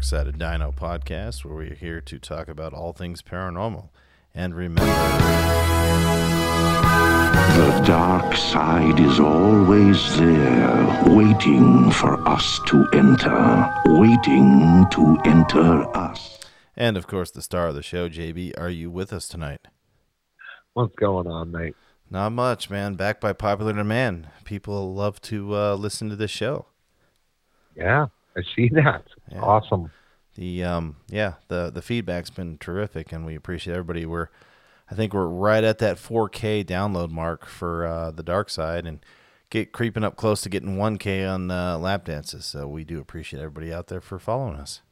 Dark Side of Dino podcast, where we are here to talk about all things paranormal. And remember, The dark side is always there, waiting for us to enter, waiting to enter us. and of course, the star of the show, JB, are you with us tonight? What's going on, mate? Not much, man. Back by popular demand. People love to uh, listen to this show. Yeah, I see that. Yeah. Awesome. The um, yeah, the the feedback's been terrific, and we appreciate everybody. We're, I think we're right at that 4K download mark for uh, the Dark Side, and get creeping up close to getting 1K on uh, lap dances. So we do appreciate everybody out there for following us.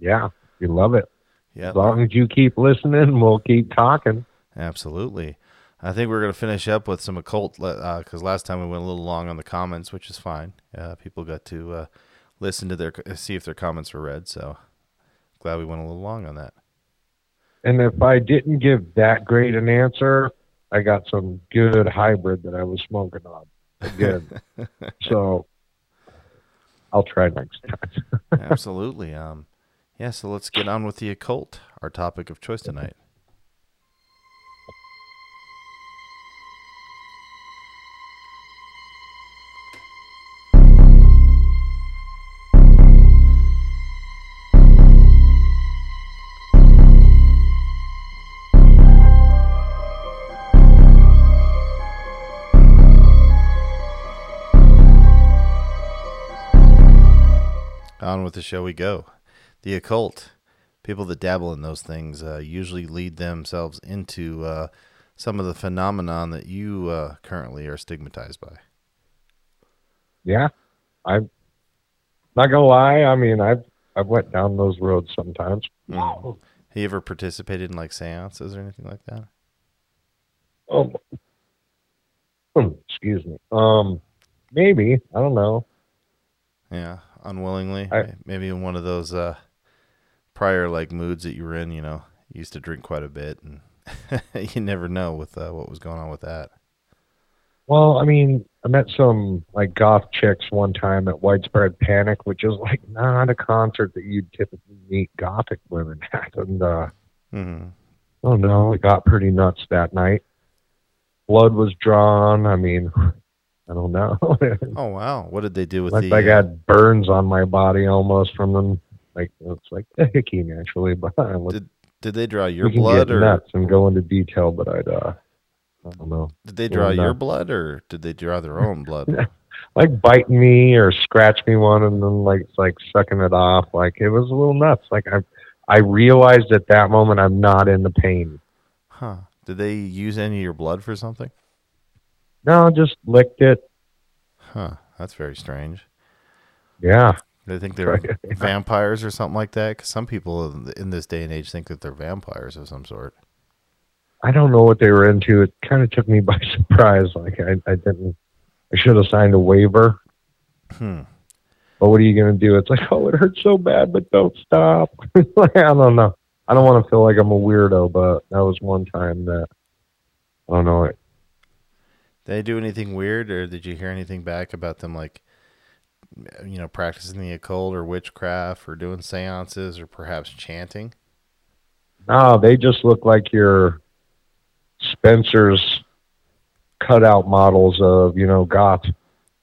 Yeah, we love it. Yeah, As long as you keep listening, we'll keep talking. Absolutely. I think we're going to finish up with some occult because last time we went a little long on the comments, which is fine. Uh, people got to uh, listen to their see if their comments were read. So glad we went a little long on that. And if I didn't give that great an answer, I got some good hybrid that I was smoking on. Again. so I'll try next time. Absolutely. Um, yeah. So let's get on with the occult, our topic of choice tonight. With the show we go. The occult. People that dabble in those things uh, usually lead themselves into uh, some of the phenomenon that you uh, currently are stigmatized by. yeah. I'm not gonna lie, I mean I've I've went down those roads sometimes. Mm. Have you ever participated in like seances or anything like that? Oh, hmm, excuse me. Um, maybe I don't know. Yeah, unwillingly. I- Maybe in one of those uh, prior like moods that you were in. You know, you used to drink quite a bit, and you never know with uh, what was going on with that. Well, I mean, I met some like goth chicks one time at Widespread Panic, which is like not a concert that you'd typically meet gothic women at, and uh, hmm oh no, it got pretty nuts that night. Blood was drawn. I mean, I don't know. Oh wow, what did they do with like the? I uh, got burns on my body almost from them. Like it's like icky naturally, but I was, Did did they draw your blood or nuts and go into detail, but I'd uh, I don't know. did they draw your nuts. blood or did they draw their own blood? like biting me or scratch me one and then like like sucking it off. Like it was a little nuts. Like I I realized at that moment I'm not in the pain. huh? Did they use any of your blood for something? No, just licked it. Huh? That's very strange. Yeah. They think they're vampires or something like that. Because some people in- in this day and age think that they're vampires of some sort. I don't know what they were into. It kind of took me by surprise. Like I, I didn't I should have signed a waiver. Hmm. But what are you gonna do? It's like, oh, it hurts so bad, but don't stop. like, I don't know. I don't want to feel like I'm a weirdo, but that was one time that I don't know. Did they do anything weird, or did you hear anything back about them, like, you know, practicing the occult or witchcraft, or doing seances, or perhaps chanting? No, they just look like your Spencer's cutout models of, you know, goth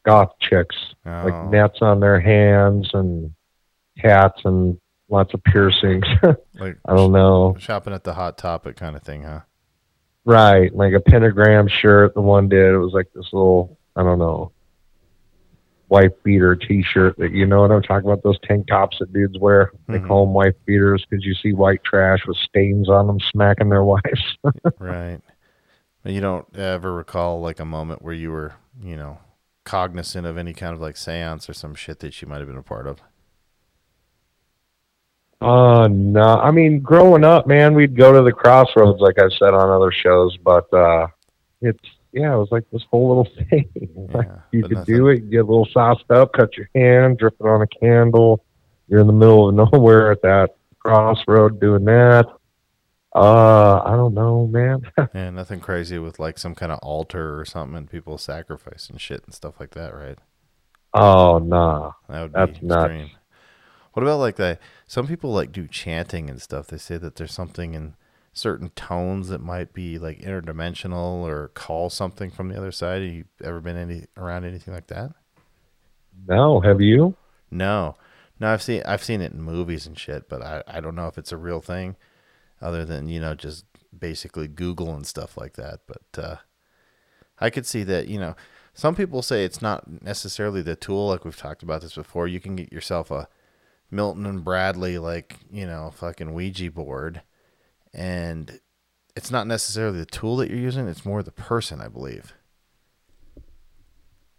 goth chicks. Oh, Like nets on their hands and hats and lots of piercings. like I don't know. shopping at the hot topic kind of thing, huh? Right. Like a pentagram shirt the one did. It was like this little I don't know wife beater t shirt that you know what I'm talking about, those tank tops that dudes wear. They Mhm. call them wife beaters because you see white trash with stains on them smacking their wives. Right. You don't ever recall like a moment where you were, you know, cognizant of any kind of like seance or some shit that you might have been a part of. Uh no. I mean, growing up, man, we'd go to the crossroads, like I've said on other shows, but uh it's yeah, it was like this whole little thing. Like, Yeah, you could nothing- do it, you get a little sauced up, cut your hand, drip it on a candle. You're in the middle of nowhere at that crossroad doing that. Uh, I don't know, man. Yeah, nothing crazy with like some kind of altar or something and people sacrificing shit and stuff like that, right? oh, nah. That would That's be nuts. What about like that? some people like do chanting and stuff. They say that there's something in certain tones that might be like interdimensional or call something from the other side. Have you ever been any around anything like that? No, have you? No, no. I've seen I've seen it in movies and shit, but I I don't know if it's a real thing, other than you know just basically Google and stuff like that. But uh, I could see that you know some people say it's not necessarily the tool. Like we've talked about this before. You can get yourself a Milton and Bradley like you know fucking Ouija board, and it's not necessarily the tool that you're using. It's more the person, I believe.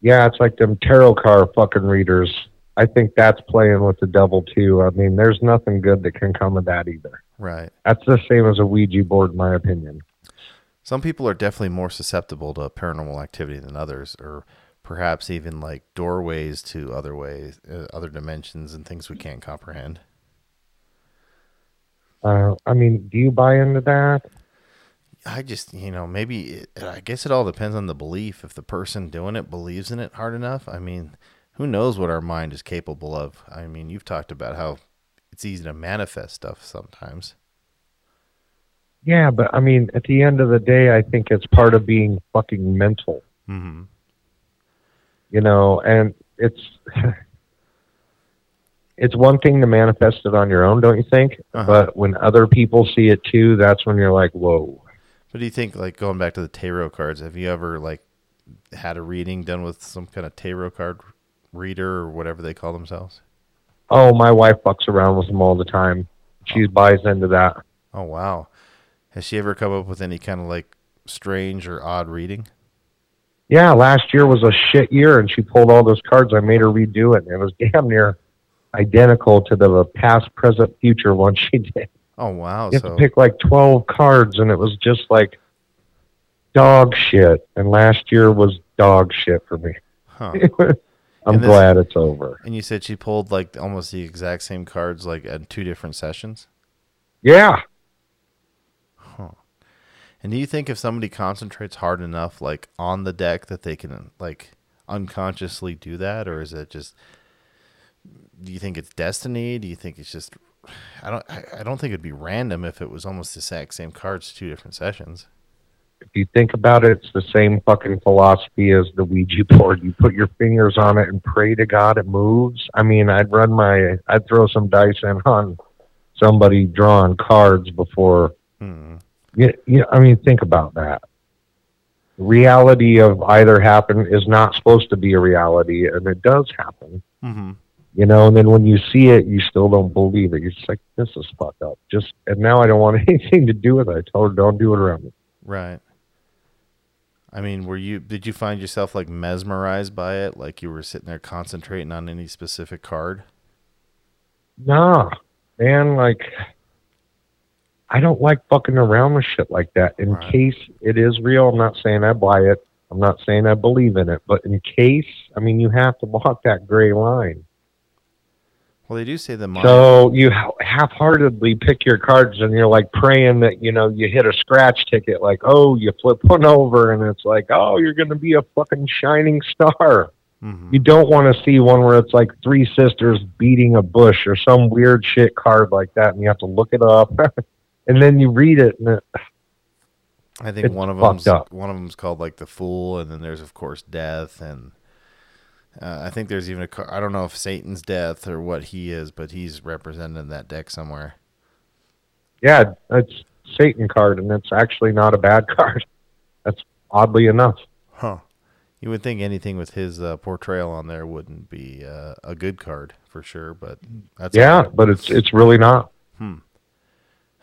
Yeah, it's like them tarot card fucking readers. I think that's playing with the devil too. I mean, there's nothing good that can come of that either. Right. That's the same as a Ouija board, in my opinion. Some people are definitely more susceptible to paranormal activity than others, or perhaps even like doorways to other ways, uh, other dimensions, and things we can't comprehend. Uh, I mean, do you buy into that? I just, you know, maybe it, I guess it all depends on the belief. If the person doing it believes in it hard enough, I mean, who knows what our mind is capable of? I mean, you've talked about how it's easy to manifest stuff sometimes. Yeah, but I mean, at the end of the day, I think it's part of being fucking mental. Mm-hmm. You know, and it's it's one thing to manifest it on your own, don't you think? Uh-huh. But when other people see it too, that's when you're like, whoa. What do you think? Like going back to the tarot cards, have you ever like had a reading done with some kind of tarot card reader or whatever they call themselves? Oh, my wife fucks around with them all the time. She buys into that. Oh wow, has she ever come up with any kind of like strange or odd reading? Yeah, last year was a shit year, and she pulled all those cards. I made her redo it, and it was damn near identical to the past, present, future one she did. Oh wow, You have so to pick like 12 cards, and it was just like dog shit. And last year was dog shit for me. huh. I'm this- glad it's over. And you said she pulled like almost the exact same cards like at two different sessions. Yeah. And do you think if somebody concentrates hard enough, like on the deck, that they can like unconsciously do that, or is it just? Do you think it's destiny? Do you think it's just? I don't. I, don't think it'd be random if it was almost the exact same cards, two different sessions. If you think about it, it's the same fucking philosophy as the Ouija board. You put your fingers on it and pray to God it moves. I mean, I'd run my, I'd throw some dice in on somebody drawing cards before. Hmm. Yeah, yeah. I mean, think about that. Reality of either happen is not supposed to be a reality, and it does happen. Mm-hmm. You know, and then when you see it, you still don't believe it. You're just like, this is fucked up. Just and now I don't want anything to do with it. I told her, don't do it around me. Right. I mean, were you? Did you find yourself like mesmerized by it? Like you were sitting there concentrating on any specific card? Nah, man, like I don't like fucking around with shit like that. In Right. case it is real, I'm not saying I buy it. I'm not saying I believe in it, but in case, I mean, you have to walk that gray line. Well, they do say the mind. So you ha- half-heartedly pick your cards, and you're like praying that you know you hit a scratch ticket. Like, oh, you flip one over, and it's like, oh, you're gonna be a fucking shining star. Mhm. You don't want to see one where it's like three sisters beating a bush or some weird shit card like that, and you have to look it up, and then you read it, and it, I think one of them's up. one of them's called like the Fool, and then there's of course Death, and uh, I think there's even a. I don't know if Satan's Death or what he is, but he's represented in that deck somewhere. yeah, it's Satan card, and it's actually not a bad card. That's oddly enough. Huh. You would think anything with his uh, portrayal on there wouldn't be uh, a good card for sure, but that's yeah, but it's it's really not.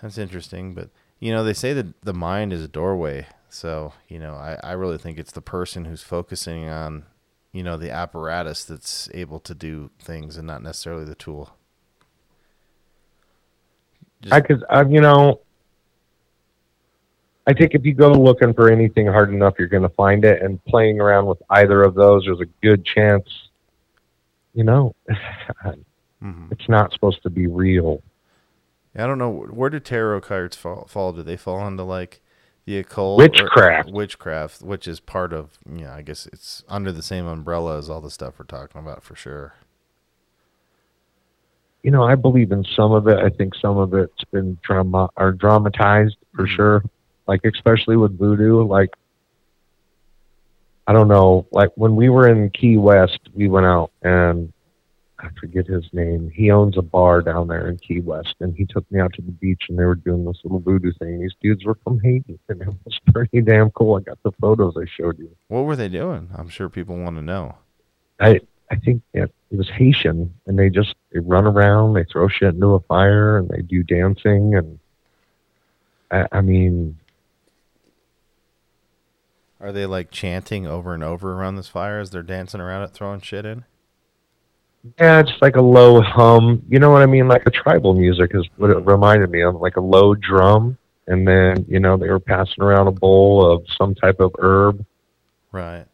That's interesting, but you know they say that the mind is a doorway. So you know, I, I really think it's the person who's focusing on, you know, the apparatus that's able to do things and not necessarily the tool. Just- I could, I, you know, I think if you go looking for anything hard enough, you're going to find it. And playing around with either of those, there's a good chance. You know, Mhm. it's not supposed to be real. I don't know where do tarot cards fall. fall? Do they fall into like the occult, or- Witchcraft. witchcraft, which is part of. You know, I guess it's under the same umbrella as all the stuff we're talking about for sure. you know, I believe in some of it. I think some of it's been drama or dramatized for Mhm. sure. Like especially with voodoo, like I don't know, like when we were in Key West, we went out and I forget his name. He owns a bar down there in Key West, and he took me out to the beach, and they were doing this little voodoo thing. These dudes were from Haiti, and it was pretty damn cool. I got the photos I showed you. What were they doing? I'm sure people want to know. I I think it, it was Haitian, and they just they run around, they throw shit into a fire, and they do dancing, and I, I mean, Are they like chanting over and over around this fire as they're dancing around it, throwing shit in? Yeah, it's like a low hum. You know what I mean? Like a tribal music is what it reminded me of, like a low drum, and then you know they were passing around a bowl of some type of herb. Right.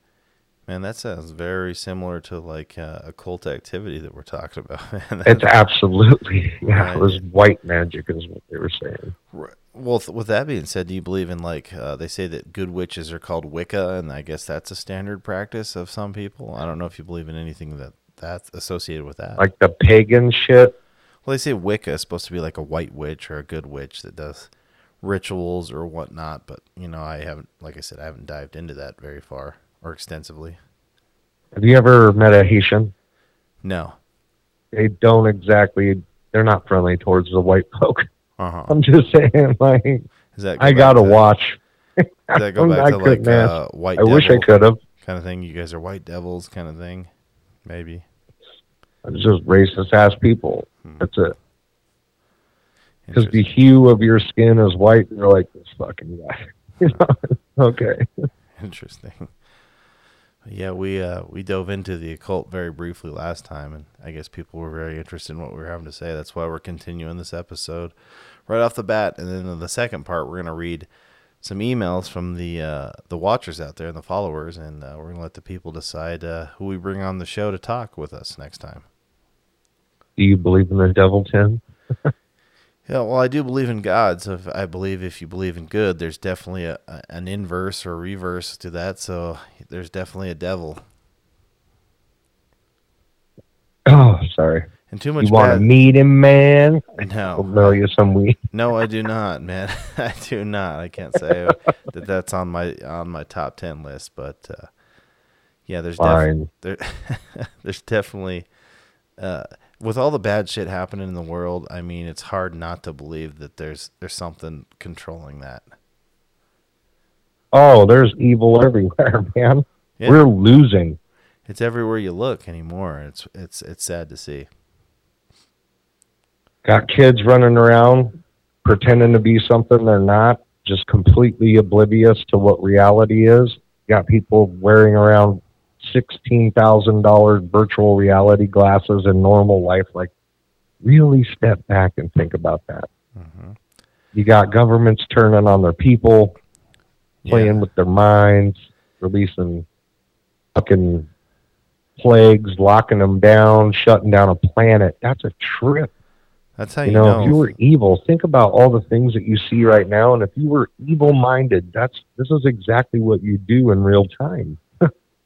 Man, that sounds very similar to like uh, occult activity that we're talking about. man. It's absolutely yeah, Right. it was white magic is what they were saying. Right. Well, th- with that being said, do you believe in like uh, they say that good witches are called Wicca, and I guess that's a standard practice of some people. I don't know if you believe in anything that that's associated with that. Like the pagan shit. well, they say Wicca is supposed to be like a white witch or a good witch that does rituals or whatnot, but you know, I haven't, like I said, I haven't dived into that very far or extensively. Have you ever met a Haitian? No. They don't exactly. They're not friendly towards the white folk. Uh huh. I'm just saying, like Is that go I gotta to- watch. Does that go back I to like uh, white? I wish I could have. kind of thing. You guys are white devils, kind of thing. Maybe. It's just racist ass people. Hmm. That's it. Because the hue of your skin is white, and you're like this fucking guy. You know? okay. Interesting. Yeah, we uh, we dove into the occult very briefly last time, and I guess people were very interested in what we were having to say. That's why we're continuing this episode right off the bat. And then in the second part, we're gonna read some emails from the uh, the watchers out there and the followers, and uh, we're gonna let the people decide uh, who we bring on the show to talk with us next time. Do you believe in the devil, Tim? Yeah, well, I do believe in God. So if, I believe if you believe in good, there's definitely a, an inverse or reverse to that. So there's definitely a devil. Oh, sorry. And too much You want to meet him, man? No, mail you some weed. no, I do not, man. I do not. I can't say that that's on my on my top ten list, but uh, yeah, there's def- there, there's definitely uh, with all the bad shit happening in the world. I mean, it's hard not to believe that there's there's something controlling that. Oh, there's evil everywhere, man. Yeah. We're losing. It's everywhere you look anymore. It's it's it's sad to see. Got kids running around pretending to be something they're not, just completely oblivious to what reality is. Got people wearing around $16,000 virtual reality glasses in normal life. Like, really step back and think about that. hmm You got governments turning on their people, playing Yeah. with their minds, releasing fucking plagues, locking them down, shutting down a planet. That's a trip. That's how You you, know, know. if you were evil, think about all the things that you see right now. And if you were evil minded, that's this is exactly what you do in real time.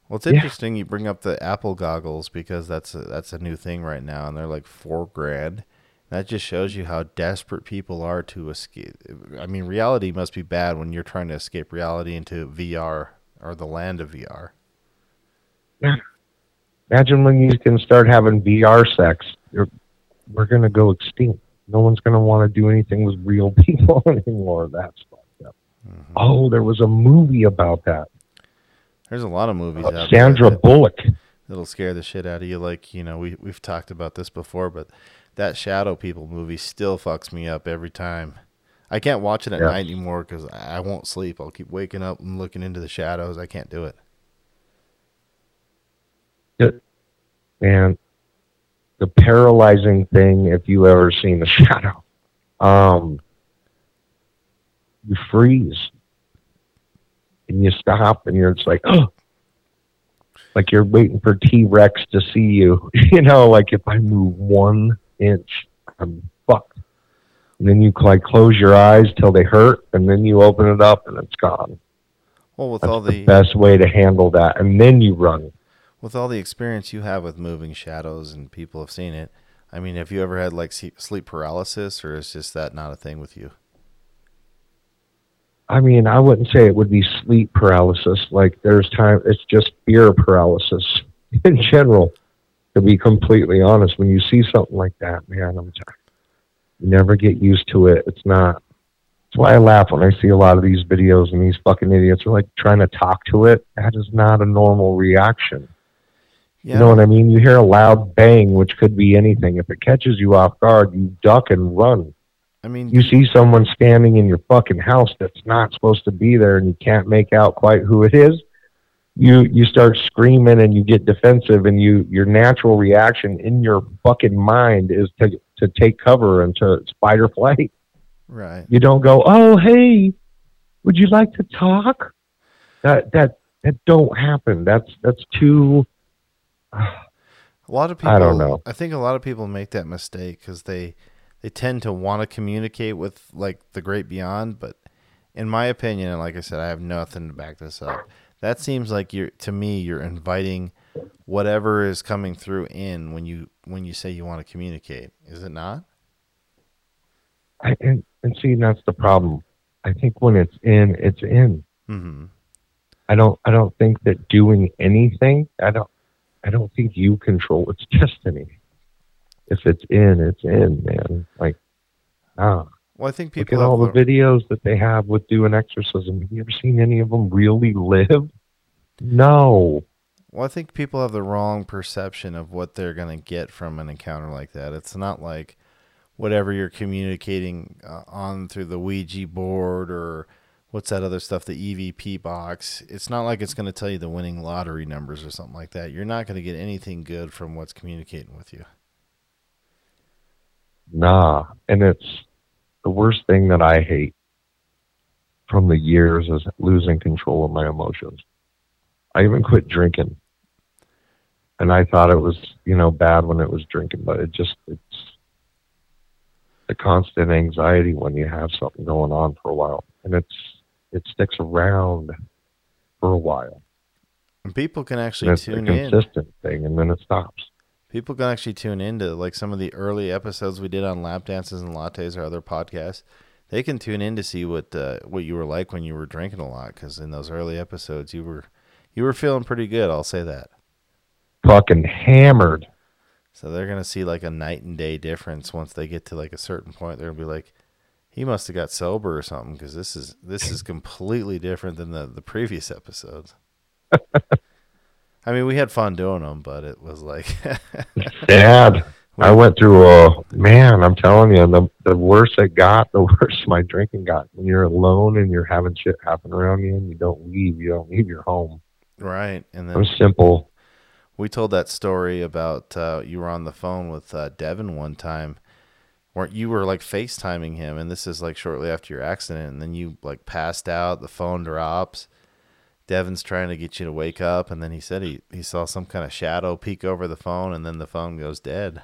Well, it's yeah. interesting you bring up the Apple goggles because that's a, that's a new thing right now, and they're like four grand. That just shows you how desperate people are to escape. I mean, reality must be bad when you're trying to escape reality into VR or the land of VR. Yeah. Imagine when you can start having VR sex. You're, we're going to go extinct. No one's going to want to do anything with real people anymore. That's fucked up. Mm-hmm. Oh, there was a movie about that. There's a lot of movies Uh, out there Sandra that- Bullock. that'll scare the shit out of you. Like you know, we we've talked about this before, but that Shadow People movie still fucks me up every time. I can't watch it at Yeah. night anymore because I won't sleep. I'll keep waking up and looking into the shadows. I can't do it. and the paralyzing thing if you ever seen the shadow um you freeze and you stop and you're just like oh like you're waiting for t-rex to see you. You know like if i move one inch i'm fucked. And then you like close your eyes till they hurt and then you open it up and it's gone. Well, with that's all the the best way to handle that. And then you run. With all the experience you have with moving shadows and people have seen it, I mean, have you ever had like sleep paralysis, or is just that not a thing with you? I mean, I wouldn't say it would be sleep paralysis. Like there's time, it's just fear paralysis in general. To be completely honest, when you see something like that, man, I'm t- you never get used to it. It's not. That's why I laugh when I see a lot of these videos and these fucking idiots are like trying to talk to it. That is not a normal reaction. Yeah. You know what I mean? You hear a loud bang, which could be anything. If it catches you off guard, you duck and run. I mean, You see someone standing in your fucking house that's not supposed to be there and you can't make out quite who it is. You you start screaming and you get defensive and you your natural reaction in your fucking mind is to to take cover and to fight or flight. right. You don't go, "Oh, hey, would you like to talk?" That that that don't happen. That's that's too A lot of people. I don't know. I think a lot of people make that mistake because they they tend to want to communicate with like the great beyond, but in my opinion, and like I said, I have nothing to back this up. That seems like you're to me you're inviting whatever is coming through in when you when you say you want to communicate. Is it not? I, and, and see that's the problem. I think when it's in, it's in. Mm-hmm. I don't I don't think that doing anything I don't I don't think you control its destiny. If it's in, it's in, man. Like ah. Well, I think Look people at all the the- videos that they have with doing exorcism. Have you ever seen any of them really live? No. Well, I think people have the wrong perception of what they're going to get from an encounter like that. It's not like whatever you're communicating uh, on through the Ouija board or what's that other stuff, the EVP box. It's not like it's going to tell you the winning lottery numbers or something like that. You're not going to get anything good from what's communicating with you. Nah. And it's the worst thing that I hate from the years is losing control of my emotions. I even quit drinking. And I thought it was, you know, bad when it was drinking, but it just it's the constant anxiety when you have something going on for a while. And it's it sticks around for a while. And people can actually And it's a tune in. consistent thing and then it stops. People can actually tune into like some of the early episodes we did on lap dances and lattes or other podcasts. They can tune in to see what uh, what you were like when you were drinking a lot because in those early episodes you were you were feeling pretty good. I'll say that. Fucking hammered. So they're gonna see like a night and day difference once they get to like a certain point. They're gonna be like, he must have got sober or something because this is this is completely different than the the previous episodes. I mean, we had fun doing them, but it was like Sad. I went through a man. I'm telling you, the the worse it got, the worse my drinking got. When you're alone and you're having shit happen around you, and you don't leave, you don't leave your home. right. And then was simple. we told that story about uh, you were on the phone with uh, Devin one time, where you were like FaceTiming him, and this is like shortly after your accident, and then you like passed out. The phone drops. Devin's trying to get you to wake up, and then he said he, he saw some kind of shadow peek over the phone, and then the phone goes dead.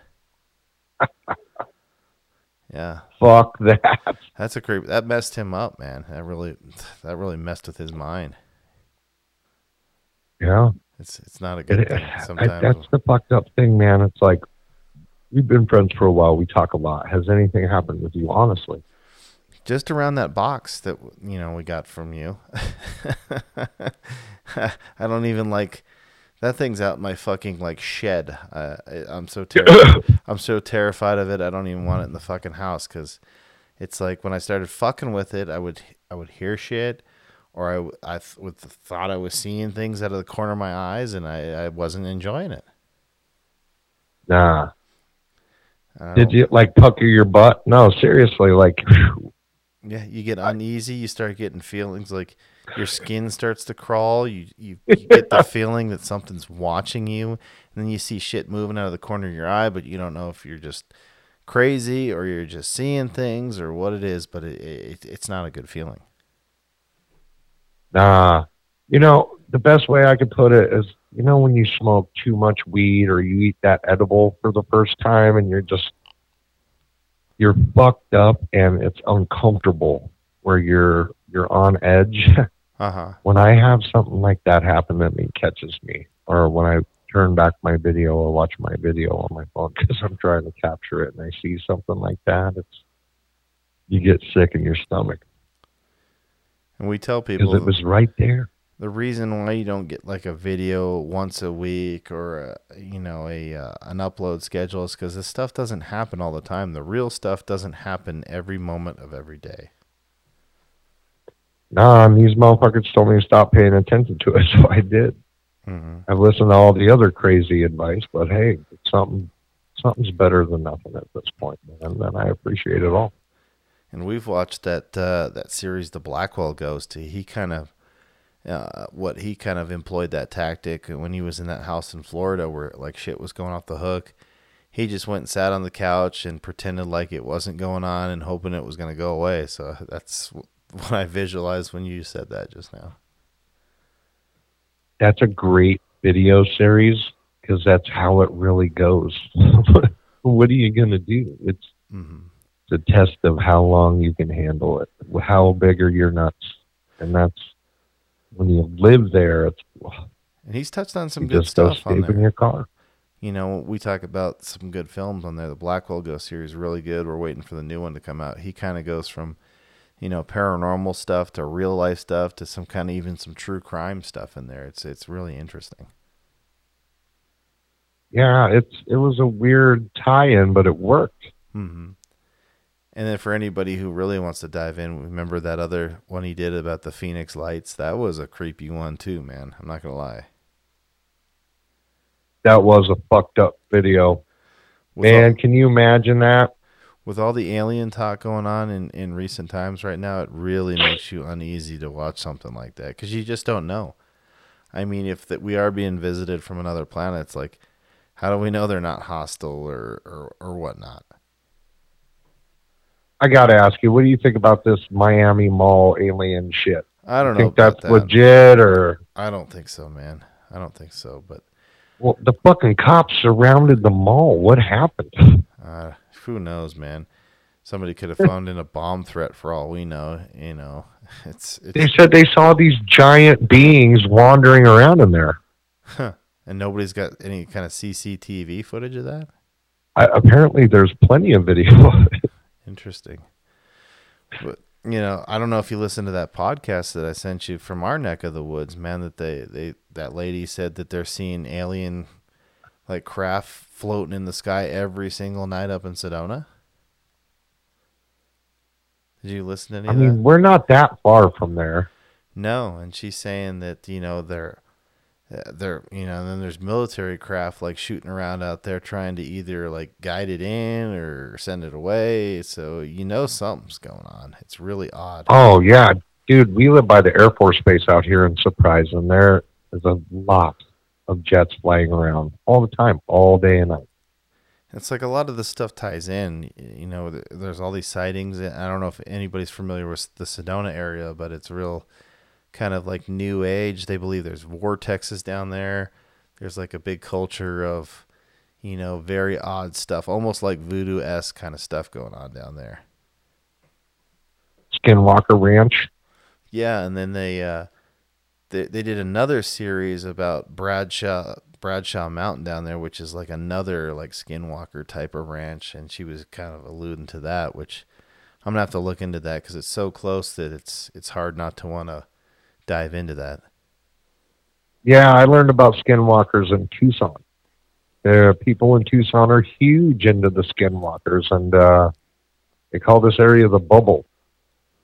yeah, Fuck that. that's a creep. That messed him up, man. That really that really messed with his mind. Yeah. It's it's not a It, good thing. I, that's the fucked up thing, man. It's like we've been friends for a while. We talk a lot. Has anything happened with you? Honestly, just around that box that you know we got from you. I don't even like that thing's out my fucking like shed. Uh, I, I'm so ter- I'm so terrified of it. I don't even want it in the fucking house because it's like when I started fucking with it, I would I would hear shit, or I th- would thought I was seeing things out of the corner of my eyes, and I I wasn't enjoying it. nah. Did you like pucker your butt? No, seriously. Like, Yeah, you get uneasy. You start getting feelings like your skin starts to crawl. You, you you get the feeling that something's watching you, and then you see shit moving out of the corner of your eye, but you don't know if you're just crazy or you're just seeing things or what it is. But it, it it's not a good feeling. Nah. You know, the best way I could put it is, you know, when you smoke too much weed or you eat that edible for the first time and you're just, you're fucked up and it's uncomfortable where you're, you're on edge. Uh huh. when I have something like that happen that me catches me or when I turn back my video or watch my video on my phone because I'm trying to capture it and I see something like that. It's you get sick in your stomach And we tell because people it was right there. The reason why you don't get like a video once a week or a, you know a uh, an upload schedule is because this stuff doesn't happen all the time. The real stuff doesn't happen every moment of every day. Nah, and these motherfuckers told me to stop paying attention to it, so I did. Mm-hmm. I've listened to all the other crazy advice, but hey, it's something something's better than nothing at this point, man. And I appreciate it all. And we've watched that uh, that series, The Blackwell Ghost. He kind of uh, what he kind of employed that tactic when he was in that house in Florida where like shit was going off the hook. He just went and sat on the couch and pretended like it wasn't going on and hoping it was going to go away. So that's what I visualized when you said that just now. That's a great video series because that's how it really goes. what are you gonna do? It's hmm it's a test of how long you can handle it, how big are your nuts, and that's when you live there. It's And he's touched on some good stuff on sleep in your car. You know, we talk about some good films on there. The Blackwell Ghost series is really good. We're waiting for the new one to come out. He kind of goes from, you know, paranormal stuff to real life stuff to some kind of even some true crime stuff in there. It's it's really interesting. Yeah, it's it was a weird tie-in, but it worked. hmm And then for anybody who really wants to dive in, remember that other one he did about the Phoenix Lights? That was a creepy one too, man. I'm not gonna lie. That was a fucked up video. With Man, all, can you imagine that? with all the alien talk going on in, in recent times right now, it really makes you uneasy to watch something like that because you just don't know. I mean, if that we are being visited from another planet, it's like, how do we know they're not hostile or or, or whatnot? I got to ask you, what do you think about this Miami Mall alien shit? I don't You know. think that's that. legit or I don't think so, man. I don't think so. But well, the fucking cops surrounded the mall. What happened? uh, who knows, man? Somebody could have phoned in a bomb threat for all we know. You know, it's it's They said they saw these giant beings wandering around in there. and nobody's got any kind of CCTV footage of that. I, apparently, there's plenty of video. Interesting. But you know, I don't know if you listened to that podcast that I sent you from our neck of the woods, man. That they they that lady said that they're seeing alien like craft floating in the sky every single night up in Sedona. Did you listen to any I of that? mean, we're not that far from there. No, and she's saying that you know they're uh, they're you know and then there's military craft like shooting around out there trying to either like guide it in or send it away. So you know something's going on. It's really odd. Oh yeah, dude, we live by the Air Force Base out here in Surprise, and there is a lot of jets flying around all the time, all day and night. It's like a lot of the stuff ties in. You know, there's all these sightings. and I don't know if anybody's familiar with the Sedona area, but it's real kind of like new age. They believe there's vortexes down there. There's like a big culture of, you know, very odd stuff, almost like voodoo esque kind of stuff going on down there. Skinwalker Ranch. Yeah, and then they uh, they they did another series about Bradshaw Bradshaw Mountain down there, which is like another like Skinwalker type of ranch, and she was kind of alluding to that, which I'm gonna have to look into that because it's so close that it's it's hard not to want to dive into that. Yeah, I learned about skinwalkers in Tucson. There, people in Tucson are huge into the skinwalkers, and uh, they call this area the bubble,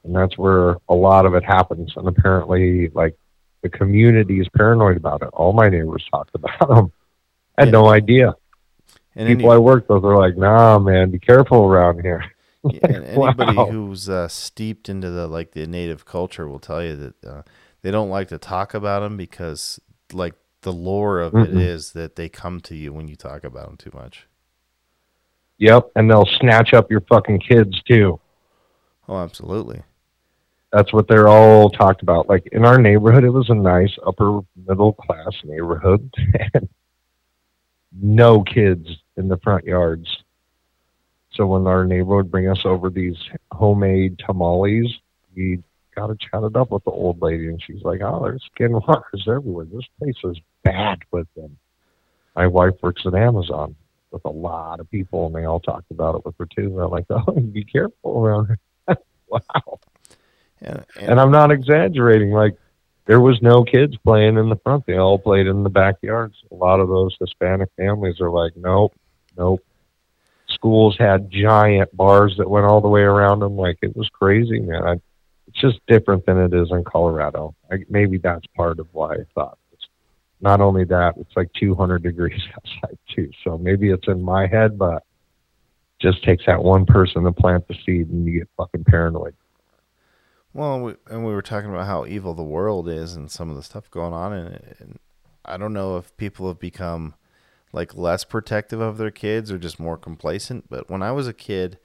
and that's where a lot of it happens. And apparently, like the community is paranoid about it. All my neighbors talked about them. I had Yeah. no idea. And People any- I worked with are like, "Nah, man, be careful around here." And anybody Wow. who's uh, steeped into the like the native culture will tell you that uh, they don't like to talk about them because like the lore of it Mm-mm. is that they come to you when you talk about them too much. Yep, and they'll snatch up your fucking kids too. Oh, absolutely. That's what they're all talked about. Like in our neighborhood, it was a nice upper middle class neighborhood, and no kids in the front yards. So when our neighbor would bring us over these homemade tamales, we got it up with the old lady, and she's like, "Oh, there's skinwalkers everywhere. This place is bad with them." my wife works at Amazon with a lot of people, and they all talked about it with her too. And I'm like, oh, be careful around her. wow. And, And I'm not exaggerating. Like, there was no kids playing in the front. They all played in the backyards. A lot of those Hispanic families are like, nope, nope. Schools had giant bars that went all the way around them. Like, it was crazy, man. I, it's just different than it is in Colorado. I, maybe that's part of why I thought. It's, not only that, it's like 200 degrees outside too. So maybe it's in my head, but just takes that one person to plant the seed, and you get fucking paranoid. Well, we, and we were talking about how evil the world is and some of the stuff going on it. And I don't know if people have become like less protective of their kids or just more complacent. But when I was a kid,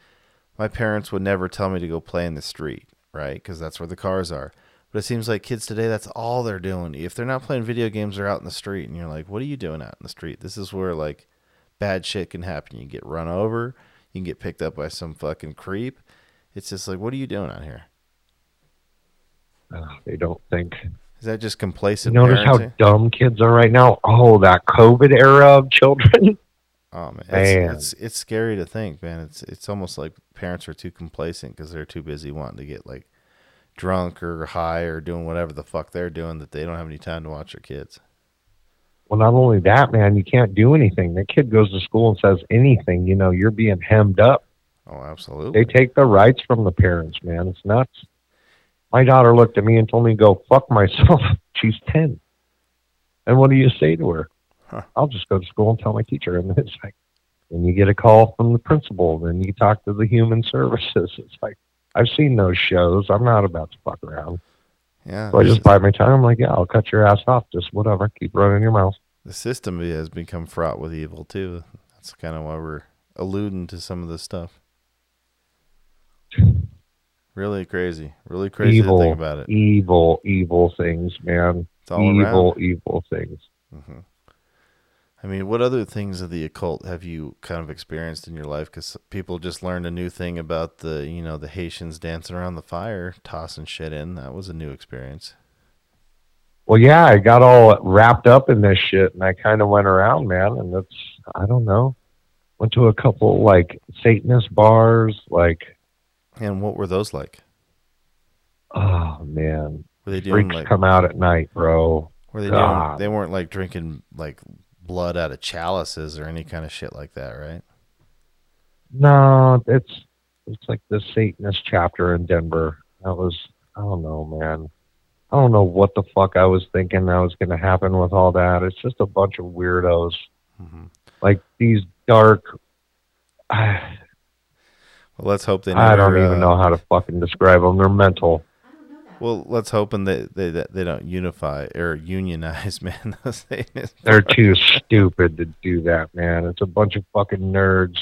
my parents would never tell me to go play in the street, right? Because that's where the cars are. But it seems like kids today, that's all they're doing. If they're not playing video games, they're out in the street. And you're like, what are you doing out in the street? This is where like bad shit can happen. You get run over, you can get picked up by some fucking creep. It's just like, what are you doing out here? Uh, they don't think. Is that just complacent? You complacent? notice how dumb kids are right now? Oh, that COVID era of children. Oh man, Man. It's, it's it's scary to think, man. It's it's almost like parents are too complacent because they're too busy wanting to get like drunk or high or doing whatever the fuck they're doing that they don't have any time to watch their kids. Well, not only that, man, you can't do anything. The kid goes to school and says anything, you know, you're being hemmed up. Oh, absolutely. They take the rights from the parents, man. It's nuts. My daughter looked at me and told me go fuck myself. She's 10. And what do you say to her? Huh. I'll just go to school and tell my teacher. And it's like, then you get a call from the principal. Then you talk to the human services. It's like, I've seen those shows. I'm not about to fuck around. yeah, So I just buy my time. I'm like, yeah, I'll cut your ass off. Just whatever. Keep running your mouth. the system has become fraught with evil too. That's kind of why we're alluding to some of this stuff. Really crazy, really crazy evil, to think about it. evil, evil things, man. It's all evil, around. evil things. hmm I mean, what other things of the occult have you kind of experienced in your life? Because people just learned a new thing about the, you know, the Haitians dancing around the fire, tossing shit in. That was a new experience. Well, yeah, I got all wrapped up in this shit, and I kind of went around, man. And that's, I don't know, went to a couple like Satanist bars, like, And what were those like? oh man, Were they doing freaks like? come out at night, bro. Were they doing? They weren't like drinking like blood out of chalices or any kind of shit like that, right? No, it's it's like the Satanist chapter in Denver. That was, I don't know, man. I don't know what the fuck I was thinking that was going to happen with all that. It's just a bunch of weirdos. hmm like these dark I, Well, let's hope they. Never, I don't uh, even know how to fucking describe them. They're mental. Well, let's hope and they they they don't unify or unionize, man. They're too stupid to do that, man. It's a bunch of fucking nerds.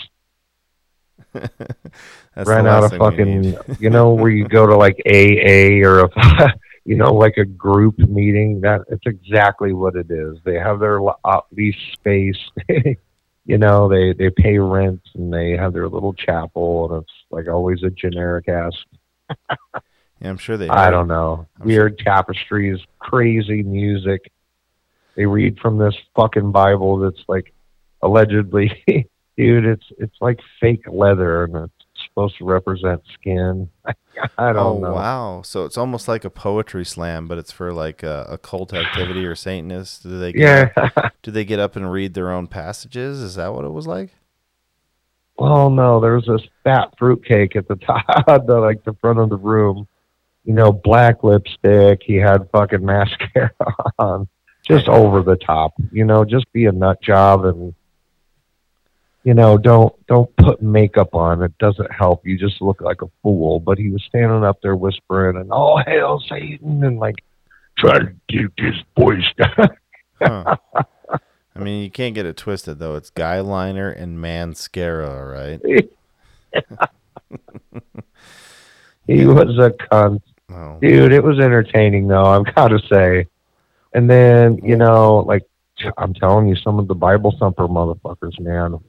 That's Ran out of thing we need. fucking, you know, where you go to like AA or a, you know, like a group meeting. That it's exactly what it is. They have their uh, lease space. you know, they they pay rent and they have their little chapel, and it's like always a generic ass Yeah, I'm sure they. I are. don't know. I'm Weird tapestries, crazy music. They read from this fucking Bible that's like allegedly, dude. It's it's like fake leather and it's supposed to represent skin. I don't oh know. wow! So it's almost like a poetry slam, but it's for like a, a cult activity or Satanists. Do they? Get Yeah. Up, do they get up and read their own passages? Is that what it was like? well, no. There was this fat fruitcake at the top, the like the front of the room. You know, black lipstick. He had fucking mascara on, just over the top. You know, just be a nut job and you know, don't don't put makeup on. It doesn't help. You just look like a fool. But he was standing up there whispering and all hail Satan and like trying to keep this voice down. Huh. I mean, you can't get it twisted though. It's guy liner and mascara, right? he was a cunt. Oh, Dude, it was entertaining though, I've gotta say. And then, you know, like I'm telling you, some of the Bible thumper motherfuckers, man, wow.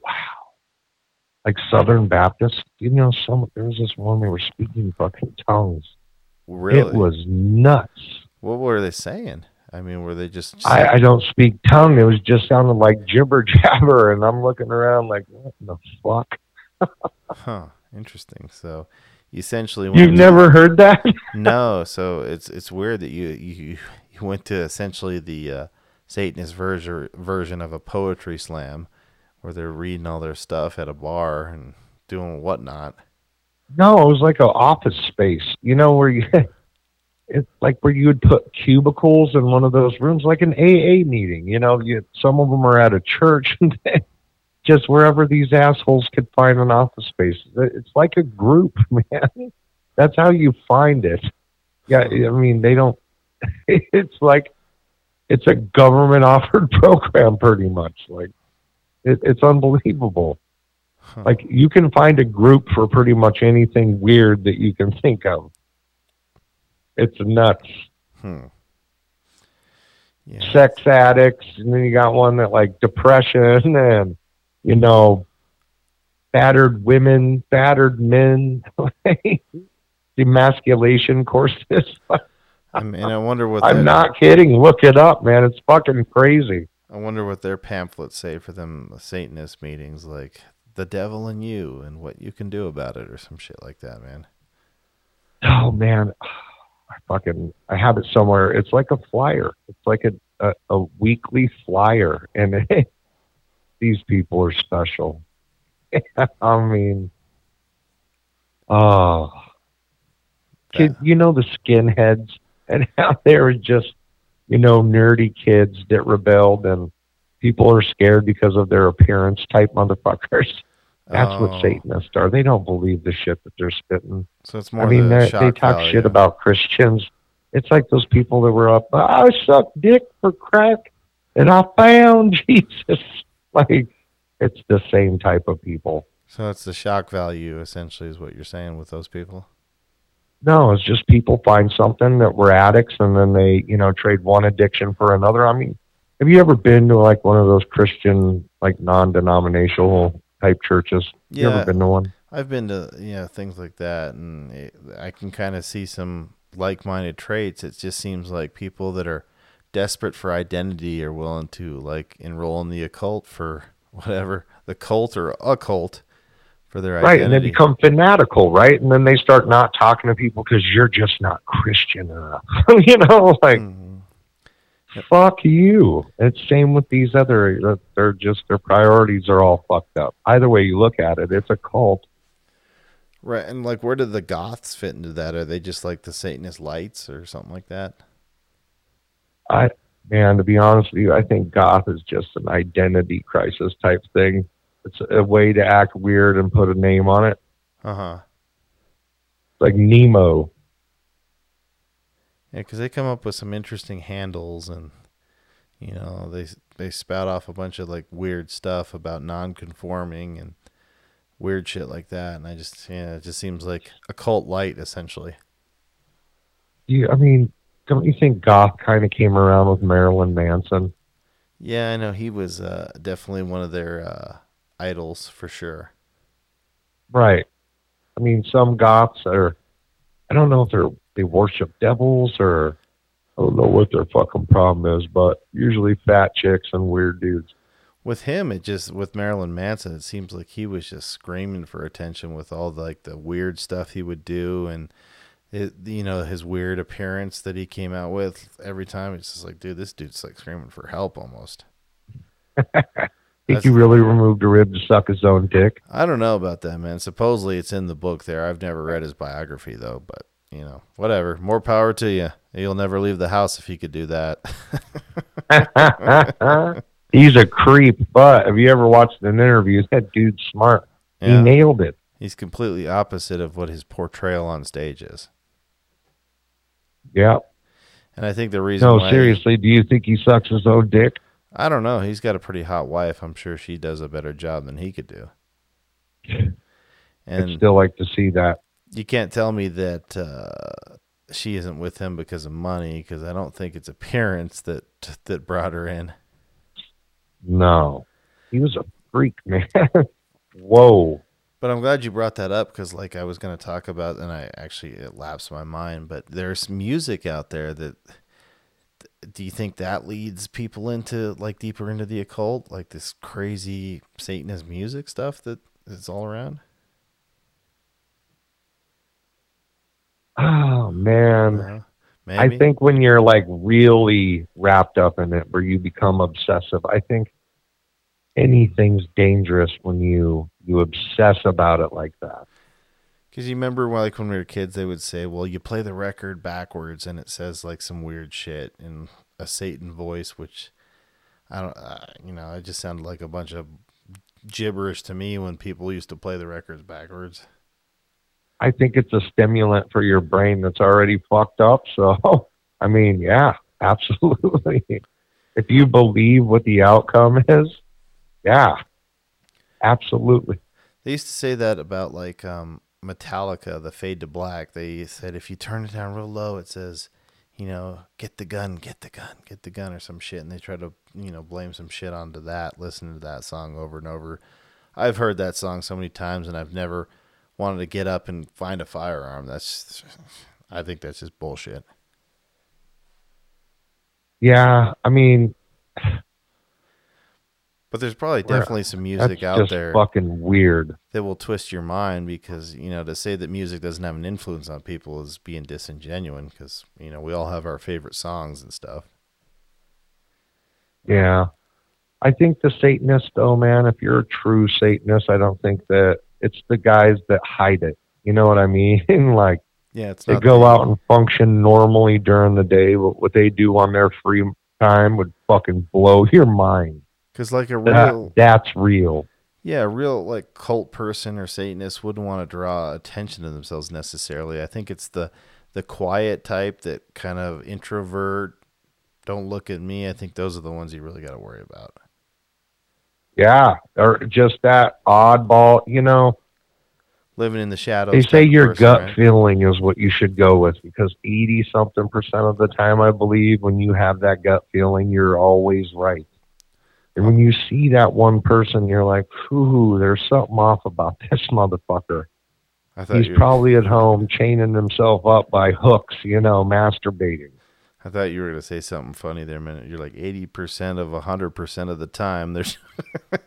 Like Southern Baptists, you know, some there was this one they were speaking fucking tongues. really? It was nuts. What were they saying? I mean, were they just? I, I don't speak tongue. It was just sounded like jibber jabber, and I'm looking around like, what the fuck? huh. Interesting. So, essentially, You've went- never heard that? no. So it's it's weird that you you you went to essentially the uh, Satanist version version of a poetry slam, where they're reading all their stuff at a bar and doing whatnot. No, it was like an office space. You know where you, it's like where you would put cubicles in one of those rooms, like an AA meeting. You know, you some of them are at a church, and just wherever these assholes could find an office space. It's like a group, man. That's how you find it. Yeah, I mean they don't. It's like it's a government offered program, pretty much. Like it, it's unbelievable. Huh. Like you can find a group for pretty much anything weird that you can think of. It's nuts. Hmm. Yeah. Sex addicts, and then you got one that like depression and you know battered women, battered men, demasculation courses. I mean, I wonder what. I'm not kidding. Look it up, man. It's fucking crazy. I wonder what their pamphlets say for them Satanist meetings, like the devil in you and what you can do about it, or some shit like that, man. Oh man, I fucking I have it somewhere. It's like a flyer. It's like a a, a weekly flyer, and these people are special. I mean, oh, kid, you know the skinheads and how they were just you know nerdy kids that rebelled, and people are scared because of their appearance type motherfuckers. That's Oh, what Satanists are. They don't believe the shit that they're spitting. So it's more. I mean, the they talk value. shit about Christians. It's like those people that were up. I sucked dick for crack, and I found Jesus. Like it's the same type of people. So it's the shock value, essentially, is what you're saying with those people. No, it's just people find something that were addicts, and then they, you know, trade one addiction for another. I mean, have you ever been to like one of those Christian, like non-denominational type churches? You Yeah. ever been to one? I've been to you know things like that, and I can kind of see some like-minded traits. It just seems like people that are desperate for identity are willing to like enroll in the occult for whatever the cult or occult for their Right, and they become fanatical, right? And then they start not talking to people because you're just not Christian enough. you know, like Mhm. fuck you. It's same with these other. They're just their priorities are all fucked up. Either way you look at it, it's a cult. Right, and like, where do the goths fit into that? Are they just like the Satanist lights or something like that? I man, to be honest with you, I think goth is just an identity crisis type thing. It's a way to act weird and put a name on it, Uh huh. like emo. Yeah, because they come up with some interesting handles, and you know they they spout off a bunch of like weird stuff about non-conforming and weird shit like that. And I just yeah, it just seems like a cult light essentially. You, I mean, don't you think goth kind of came around with Marilyn Manson? Yeah, I know he was uh, definitely one of their uh, idols for sure. Right. I mean, some goths are. I don't know if they're they worship devils or I don't know what their fucking problem is, but usually fat chicks and weird dudes. With him, it just with Marilyn Manson, it seems like he was just screaming for attention with all the, like the weird stuff he would do and it, you know his weird appearance that he came out with every time. It's just like, dude, this dude's like screaming for help almost. Think That's- he really removed a rib to suck his own dick? I don't know about that, man. Supposedly it's in the book there. I've never read his biography though, but you know, whatever. More power to you. You'll never leave the house if you could do that. He's a creep, but have you ever watched an interview? That dude's smart. He nailed it. He's completely opposite of what his portrayal on stage is. Yeah. And I think the reason No, seriously, do you think he sucks his own dick? I don't know. He's got a pretty hot wife. I'm sure she does a better job than he could do. I'd And still like to see that. you can't tell me that uh, she isn't with him because of money, because I don't think it's appearance that that brought her in. No. He was a freak, man. Whoa. But I'm glad you brought that up because, like, I was going to talk about, and I actually it lapsed my mind. But there's music out there that do you think that leads people into like deeper into the occult, like this crazy Satanist music stuff that is all around? Oh man. I think when you're like really wrapped up in it, where you become obsessive, I think anything's dangerous when you you obsess about it like that. Because you remember, like when we were kids, they would say, "Well, you play the record backwards, and it says like some weird shit in a Satan voice," which I don't, uh, you know, it just sounded like a bunch of gibberish to me when people used to play the records backwards. I think it's a stimulant for your brain that's already fucked up. So, I mean, yeah, absolutely. if you believe what the outcome is, yeah, absolutely. They used to say that about like um, Metallica, the Fade to Black. They said if you turn it down real low, it says, you know, get the gun, get the gun, get the gun, or some shit. And they try to, you know, blame some shit onto that. Listen to that song over and over. I've heard that song so many times, and I've never wanted to get up and find a firearm. That's, I think that's just bullshit. Yeah, I mean, But there's probably definitely some that's music out just there fucking weird. that will twist your mind because you know to say that music doesn't have an influence on people is being disingenuous because you know we all have our favorite songs and stuff Yeah. I think the Satanist, though, man, if you're a true Satanist, I don't think that it's the guys that hide it. You know what I mean? like, yeah it's they go the- out and function normally during the day, but what they do on their free time would fucking blow your mind. Because like a That, real that's real. yeah a real like cult person or satanist wouldn't want to draw attention to themselves necessarily i think it's the the quiet type that kind of introvert don't look at me i think those are the ones you really got to worry about Yeah. Or just that oddball, you know, living in the shadows they say your person, gut right? feeling is what you should go with because 80 something percent of the time, I believe, when you have that gut feeling, you're always right. And when you see that one person, you're like, "Ooh, there's something off about this motherfucker." i thought He's probably at home chaining himself up by hooks, you know, masturbating. I thought you were going to say something funny there a minute. You're like 80% of 100% of the time. There's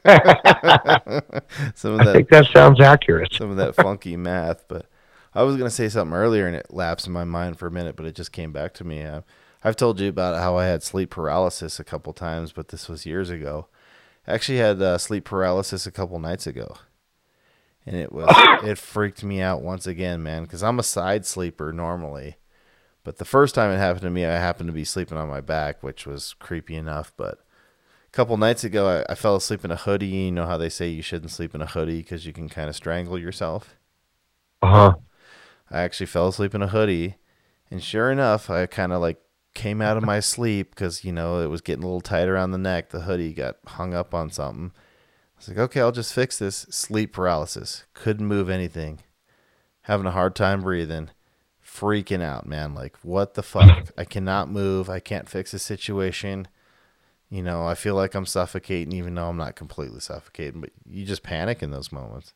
some of that, I think that sounds accurate. some of that funky math, but I was going to say something earlier and it lapsed in my mind for a minute, but it just came back to me. Uh, I've told you about how I had sleep paralysis a couple times, but this was years ago. I actually had uh, sleep paralysis a couple nights ago. And it was it freaked me out once again, man, cuz I'm a side sleeper normally. But the first time it happened to me, I happened to be sleeping on my back, which was creepy enough. But a couple nights ago, I, I fell asleep in a hoodie. You know how they say you shouldn't sleep in a hoodie because you can kind of strangle yourself? Uh huh. I actually fell asleep in a hoodie. And sure enough, I kind of like came out of my sleep because, you know, it was getting a little tight around the neck. The hoodie got hung up on something. I was like, okay, I'll just fix this. Sleep paralysis. Couldn't move anything. Having a hard time breathing. Freaking out, man. Like, what the fuck? I cannot move. I can't fix the situation. You know, I feel like I'm suffocating, even though I'm not completely suffocating. But you just panic in those moments.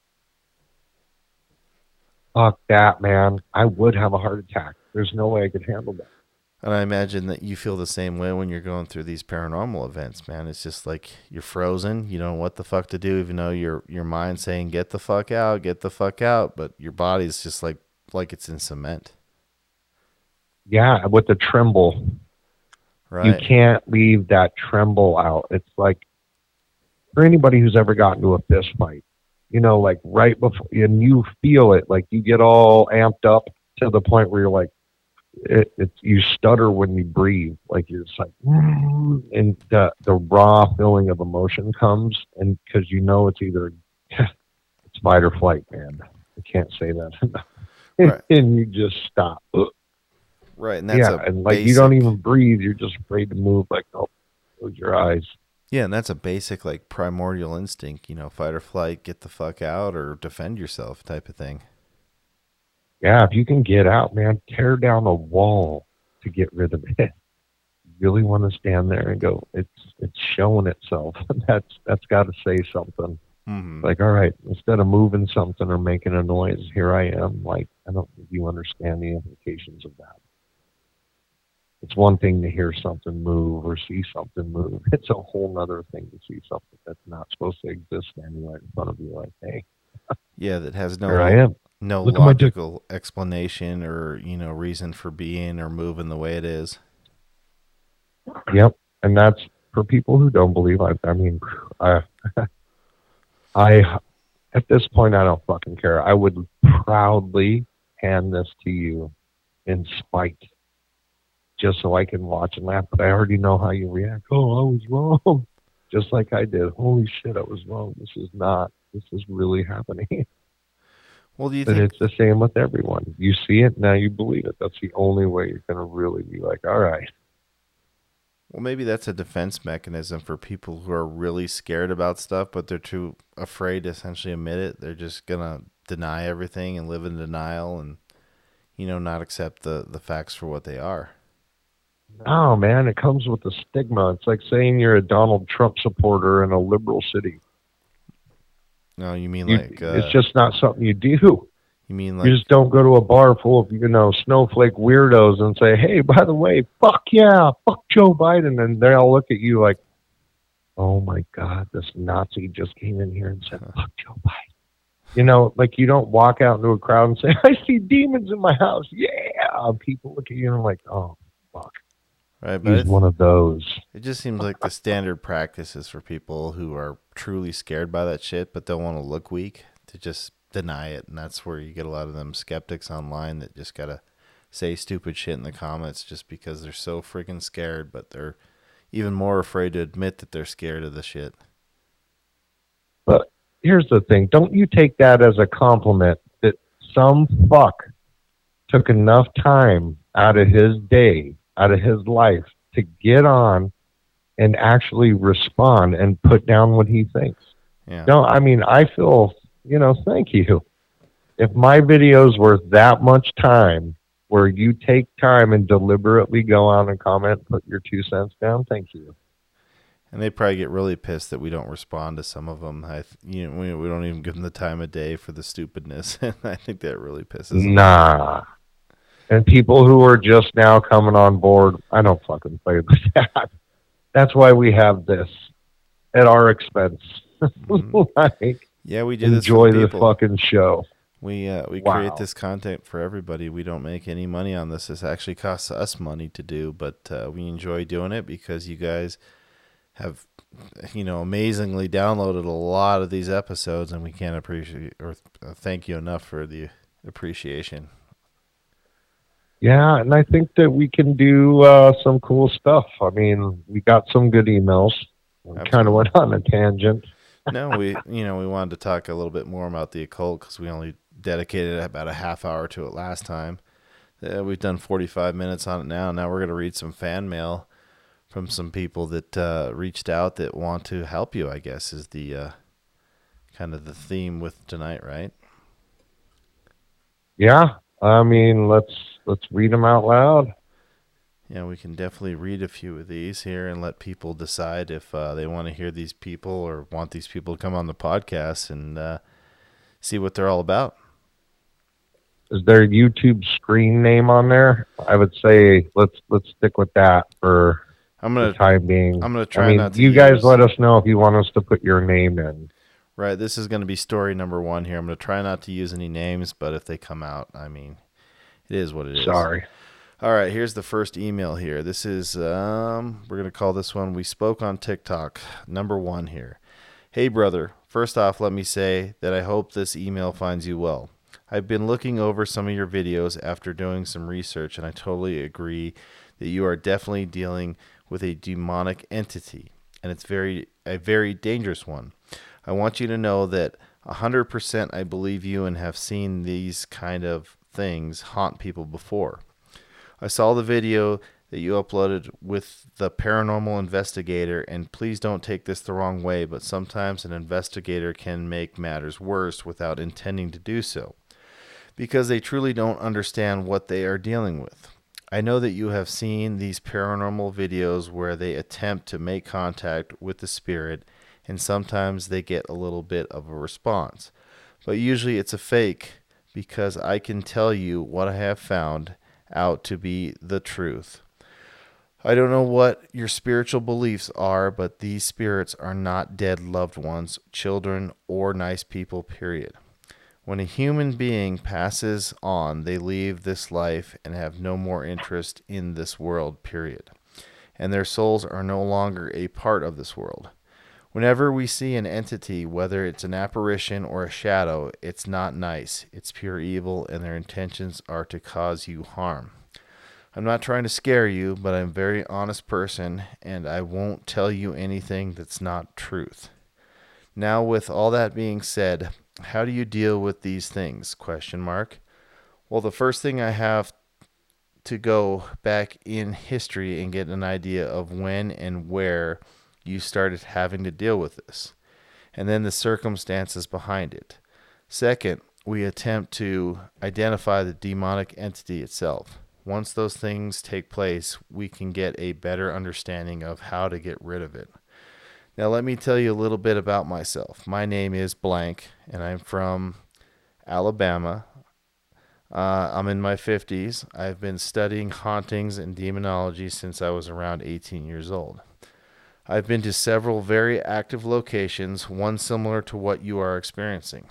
Fuck that, man. I would have a heart attack. There's no way I could handle that. And I imagine that you feel the same way when you're going through these paranormal events, man. It's just like you're frozen. You don't know what the fuck to do, even though your your mind's saying get the fuck out, get the fuck out, but your body's just like like it's in cement. Yeah, with the tremble. Right. You can't leave that tremble out. It's like for anybody who's ever gotten to a fist fight, you know, like right before, and you feel it, like you get all amped up to the point where you're like, it, it's you stutter when you breathe, like you're just like, "Mm," and the the raw feeling of emotion comes, and because you know it's either it's fight or flight, man. I can't say that enough. Right. and you just stop. right. And that's yeah, a and like you don't even breathe. You're just afraid to move. Like, oh, close your eyes. Yeah, and that's a basic like primordial instinct, you know, fight or flight, get the fuck out or defend yourself type of thing. Yeah, if you can get out, man, tear down a wall to get rid of it. You really want to stand there and go, it's it's showing itself. that's that's got to say something. Mm-hmm. Like, all right, instead of moving something or making a noise, here I am. Like, I don't think you understand the implications of that. it's one thing to hear something move or see something move. It's a whole other thing to see something that's not supposed to exist standing right in front of you. Like, hey, Yeah, that has no here I am. No Look at my dick. logical explanation or you know reason for being or moving the way it is. Yep, and that's for people who don't believe. I, I mean, I, I, at this point, I don't fucking care. I would proudly hand this to you in spite, just so I can watch and laugh. But I already know how you react. Oh, I was wrong, just like I did. Holy shit, I was wrong. This is not. This is really happening. Well, do you think it's the same with everyone. You see it now, you believe it. That's the only way you're gonna really be like, all right. Well, maybe that's a defense mechanism for people who are really scared about stuff, but they're too afraid to essentially admit it. They're just gonna deny everything and live in denial, and you know, not accept the the facts for what they are. Oh man, it comes with a stigma. It's like saying you're a Donald Trump supporter in a liberal city. No, you mean You- like uh, it's just not something you do. you mean like you just don't go to a bar full of you know snowflake weirdos and say, "Hey, by the way, fuck yeah, fuck Joe Biden," and they all look at you like, "Oh my God, this Nazi just came in here and said fuck Joe Biden." You know, like you don't walk out into a crowd and say, "I see demons in my house." Yeah, people look at you and are like, "Oh fuck, right, but he's it's, one of those." it just seems like the standard practice is for people who are truly scared by that shit, but don't want to look weak to just deny it, and that's where you get a lot of them skeptics online that just gotta say stupid shit in the comments just because they're so freaking scared, but they're even more afraid to admit that they're scared of the shit. But here's the thing don't you take that as a compliment that some fuck took enough time out of his day, out of his life, to get on and actually respond and put down what he thinks? Yeah. No, I mean, I feel, you know, thank you. If my video's worth that much time where you take time and deliberately go on and comment, put your two cents down, thank you. And they probably get really pissed that we don't respond to some of them. I, you know, we, we don't even give them the time of day for the stupidness, and I think that really pisses. them Nah. And people who are just now coming on board, I don't fucking play with that. That's why we have this at our expense. Mhm. like, Yeah, we do enjoy the fucking show. We uh, we Wow. create this content for everybody. We don't make any money on this. This actually costs us money to do, but uh, we enjoy doing it because you guys have, you know, amazingly downloaded a lot of these episodes, and we can't appreciate or uh, thank you enough for the appreciation. Yeah, and I think that we can do uh, some cool stuff. I mean, we got some good emails. We kind of went on a tangent. no, we you know we wanted to talk a little bit more about the occult because we only dedicated about a half hour to it last time. Uh, we've done 45 minutes on it now. Now we're going to read some fan mail from some people that uh, reached out that want to help you. I guess is the uh, kind of the theme with tonight, right? Yeah, I mean, let's let's read them out loud. Yeah, we can definitely read a few of these here and let people decide if uh, they want to hear these people or want these people to come on the podcast and uh, see what they're all about. Is there a YouTube screen name on there? I would say let's let's stick with that for I'm the gonna time being. I'm gonna try I mean, not to you guys let us know if you want us to put your name in. Right, this is going to be story number one here. I'm going to try not to use any names, but if they come out, I mean, it is what it is. Sorry. All right, here's the first email here. This is, um, we're going to call this one We Spoke on TikTok, number one here. Hey, brother. First off, let me say that I hope this email finds you well. I've been looking over some of your videos after doing some research, and I totally agree that you are definitely dealing with a demonic entity, and it's very a very dangerous one. I want you to know that 100% I believe you and have seen these kind of things haunt people before. I saw the video that you uploaded with the paranormal investigator, and please don't take this the wrong way, but sometimes an investigator can make matters worse without intending to do so because they truly don't understand what they are dealing with. I know that you have seen these paranormal videos where they attempt to make contact with the spirit, and sometimes they get a little bit of a response. But usually it's a fake because I can tell you what I have found out to be the truth. I don't know what your spiritual beliefs are, but these spirits are not dead loved ones, children, or nice people, period. When a human being passes on, they leave this life and have no more interest in this world, period. And their souls are no longer a part of this world. Whenever we see an entity, whether it's an apparition or a shadow, it's not nice. It's pure evil, and their intentions are to cause you harm. I'm not trying to scare you, but I'm a very honest person, and I won't tell you anything that's not truth. Now, with all that being said, how do you deal with these things? Question mark. Well, the first thing I have to go back in history and get an idea of when and where you started having to deal with this, and then the circumstances behind it. Second, we attempt to identify the demonic entity itself. Once those things take place, we can get a better understanding of how to get rid of it. Now, let me tell you a little bit about myself. My name is Blank, and I'm from Alabama. Uh, I'm in my 50s. I've been studying hauntings and demonology since I was around 18 years old. I've been to several very active locations, one similar to what you are experiencing.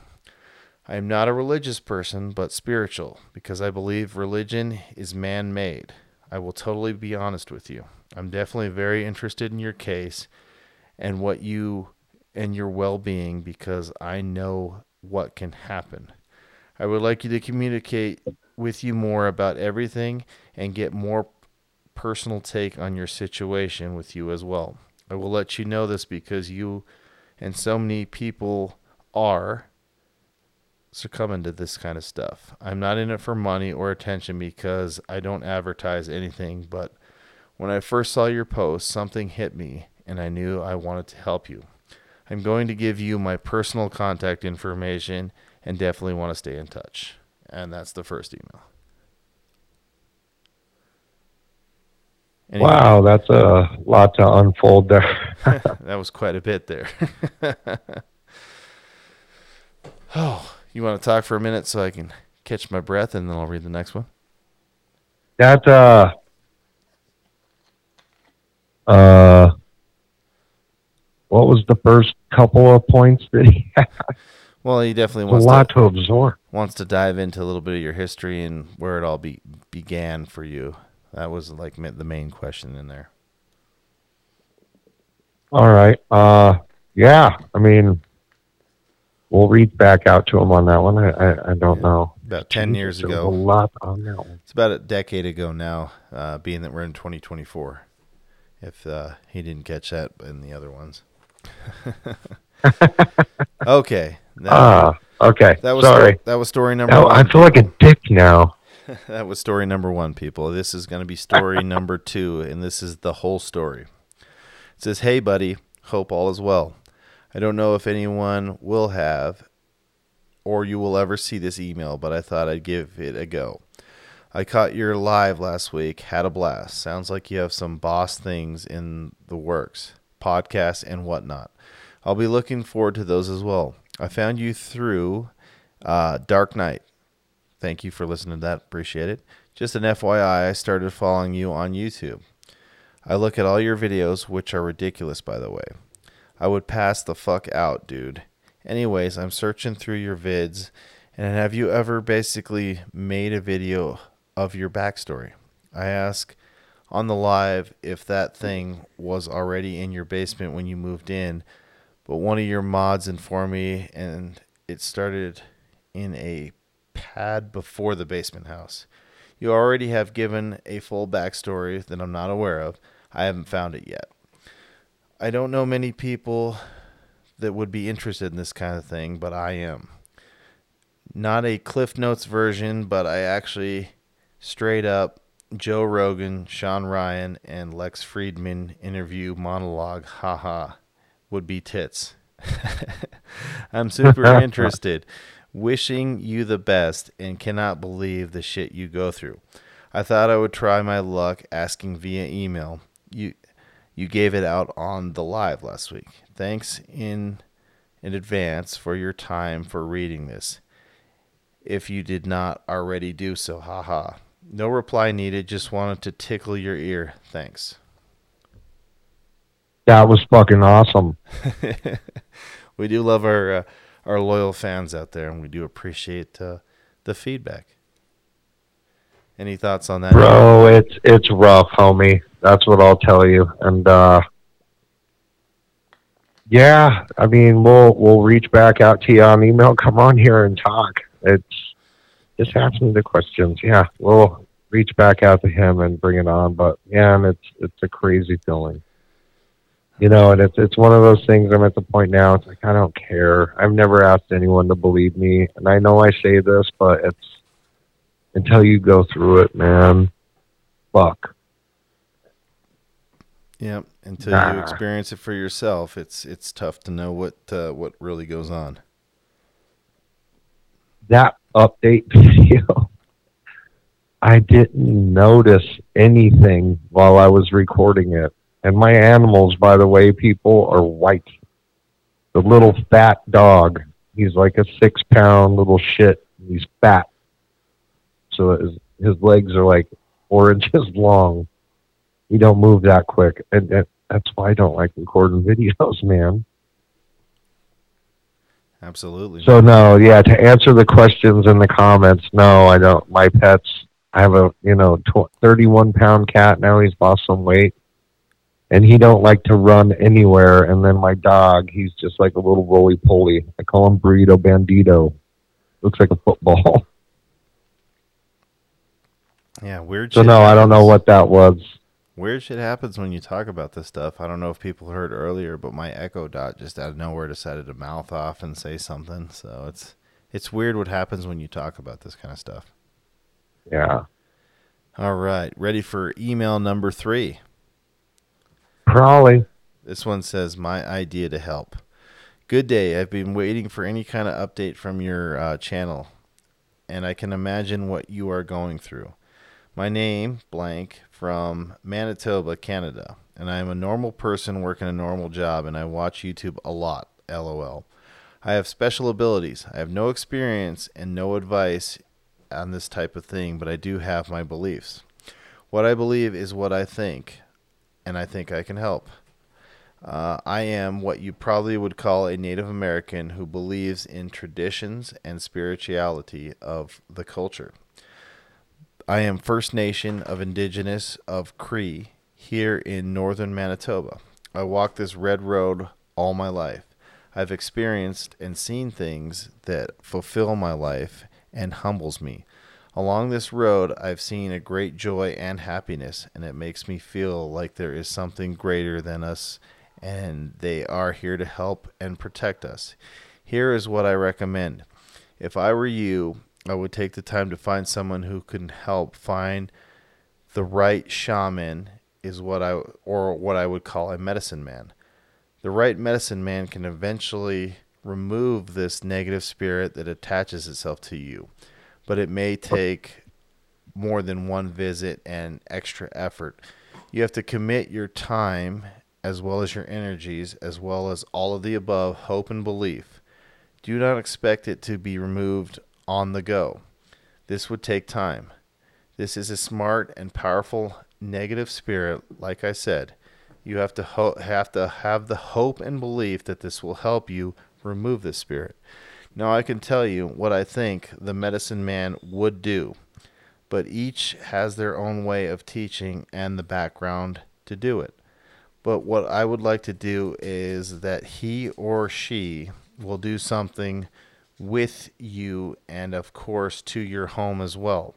I am not a religious person, but spiritual, because I believe religion is man made. I will totally be honest with you. I'm definitely very interested in your case and what you and your well being because I know what can happen. I would like you to communicate with you more about everything and get more personal take on your situation with you as well. I will let you know this because you and so many people are succumbing to this kind of stuff. I'm not in it for money or attention because I don't advertise anything, but when I first saw your post, something hit me and I knew I wanted to help you. I'm going to give you my personal contact information and definitely want to stay in touch. And that's the first email. Anyway, wow, that's a lot to unfold there. that was quite a bit there. oh, you want to talk for a minute so I can catch my breath and then I'll read the next one? That, uh, uh, what was the first couple of points that he had? Well, he definitely wants a lot to, to absorb. Wants to dive into a little bit of your history and where it all be, began for you. That was like the main question in there. All right. Uh, yeah. I mean, we'll reach back out to him on that one. I, I, I don't yeah. know. About ten years ago. A lot on that one. It's about a decade ago now. Uh, being that we're in 2024, if uh, he didn't catch that in the other ones. okay. Ah, uh, okay. That was Sorry. that was story number now, one. I feel like a dick now. that was story number one, people. This is going to be story number two, and this is the whole story. It says, Hey, buddy, hope all is well. I don't know if anyone will have or you will ever see this email, but I thought I'd give it a go. I caught your live last week, had a blast. Sounds like you have some boss things in the works podcasts, and whatnot. I'll be looking forward to those as well. I found you through uh, Dark Knight. Thank you for listening to that. Appreciate it. Just an FYI, I started following you on YouTube. I look at all your videos, which are ridiculous, by the way. I would pass the fuck out, dude. Anyways, I'm searching through your vids, and have you ever basically made a video of your backstory? I ask on the live if that thing was already in your basement when you moved in, but one of your mods informed me and it started in a pad before the basement house. You already have given a full backstory that I'm not aware of. I haven't found it yet. I don't know many people that would be interested in this kind of thing, but I am. Not a Cliff Notes version, but I actually straight up Joe Rogan, Sean Ryan, and Lex Fridman interview monologue, haha, would be tits. I'm super interested. Wishing you the best and cannot believe the shit you go through. I thought I would try my luck asking via email. You you gave it out on the live last week. Thanks in in advance for your time for reading this. If you did not already do so, haha. No reply needed. Just wanted to tickle your ear. Thanks. That was fucking awesome. we do love our uh, our loyal fans out there, and we do appreciate uh, the feedback. Any thoughts on that? Bro, it's it's rough, homie. That's what I'll tell you. And uh yeah, I mean we'll we'll reach back out to you on email. Come on here and talk. It's just ask me the questions. Yeah, we'll reach back out to him and bring it on. But and it's it's a crazy feeling. You know, and it's it's one of those things. I'm at the point now. It's like I don't care. I've never asked anyone to believe me, and I know I say this, but it's until you go through it, man. Fuck. Yep. Until nah. you experience it for yourself, it's it's tough to know what uh, what really goes on. That update video, I didn't notice anything while I was recording it. And my animals, by the way, people are white. The little fat dog, he's like a six pound little shit. He's fat so his his legs are like four inches long. He don't move that quick, and, and that's why I don't like recording videos, man. Absolutely. So no, yeah. To answer the questions in the comments, no, I don't. My pets. I have a you know tw- thirty-one pound cat now. He's lost some weight, and he don't like to run anywhere. And then my dog, he's just like a little roly poly. I call him Burrito Bandito. Looks like a football. Yeah, weird. So no, happens. I don't know what that was. Weird shit happens when you talk about this stuff. I don't know if people heard earlier, but my Echo Dot just out of nowhere decided to mouth off and say something. So it's it's weird what happens when you talk about this kind of stuff. Yeah. All right, ready for email number three. Probably. This one says, "My idea to help." Good day. I've been waiting for any kind of update from your uh, channel, and I can imagine what you are going through. My name, blank, from Manitoba, Canada, and I am a normal person working a normal job, and I watch YouTube a lot, lol. I have special abilities. I have no experience and no advice on this type of thing, but I do have my beliefs. What I believe is what I think, and I think I can help. Uh, I am what you probably would call a Native American who believes in traditions and spirituality of the culture. I am First Nation of Indigenous of Cree here in northern Manitoba. I walk this red road all my life. I've experienced and seen things that fulfill my life and humbles me. Along this road, I've seen a great joy and happiness, and it makes me feel like there is something greater than us, and they are here to help and protect us. Here is what I recommend. If I were you I would take the time to find someone who can help find the right shaman is what I or what I would call a medicine man. The right medicine man can eventually remove this negative spirit that attaches itself to you, but it may take more than one visit and extra effort. You have to commit your time as well as your energies, as well as all of the above hope and belief. Do not expect it to be removed on the go. This would take time. This is a smart and powerful negative spirit, like I said. You have to ho- have to have the hope and belief that this will help you remove this spirit. Now I can tell you what I think the medicine man would do, but each has their own way of teaching and the background to do it. But what I would like to do is that he or she will do something with you and, of course, to your home as well.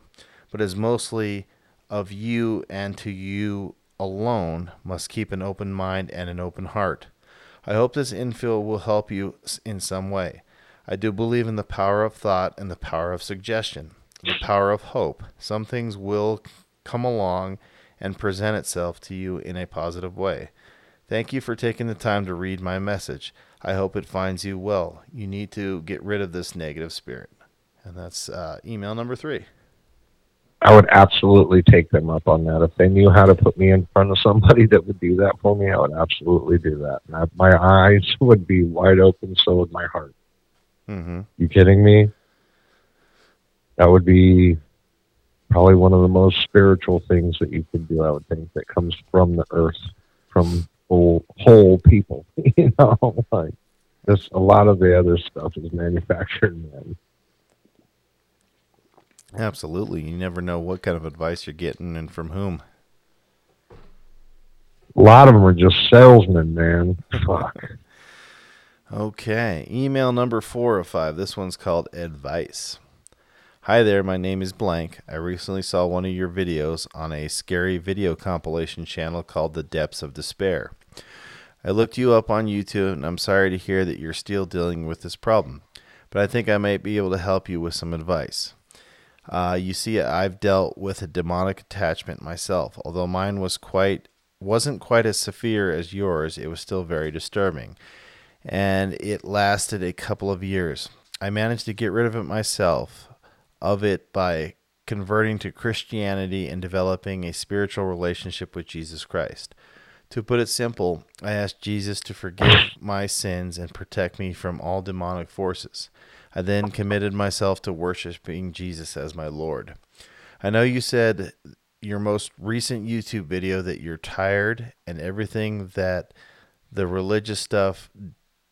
But as mostly of you and to you alone, must keep an open mind and an open heart. I hope this infill will help you in some way. I do believe in the power of thought and the power of suggestion, the power of hope. Some things will come along and present itself to you in a positive way. Thank you for taking the time to read my message. I hope it finds you well. You need to get rid of this negative spirit. And that's uh, email number three. I would absolutely take them up on that. If they knew how to put me in front of somebody that would do that for me, I would absolutely do that. My eyes would be wide open, so would my heart. Mm-hmm. You kidding me? That would be probably one of the most spiritual things that you could do. I would think that comes from the earth, from whole whole people. you know, like this. A lot of the other stuff is manufactured men. Absolutely. You never know what kind of advice you're getting and from whom. A lot of them are just salesmen, man. Fuck. Okay. Email number four of five. This one's called Advice. Hi there, my name is Blank. I recently saw one of your videos on a scary video compilation channel called The Depths of Despair. I looked you up on YouTube and I'm sorry to hear that you're still dealing with this problem, but I think I might be able to help you with some advice. Uh, you see, I've dealt with a demonic attachment myself. Although mine was quite wasn't quite as severe as yours, it was still very disturbing, and it lasted a couple of years. I managed to get rid of it myself, of it by converting to Christianity and developing a spiritual relationship with Jesus Christ. To put it simple, I asked Jesus to forgive my sins and protect me from all demonic forces. I then committed myself to worshiping Jesus as my Lord. I know you said your most recent YouTube video that you're tired and everything that the religious stuff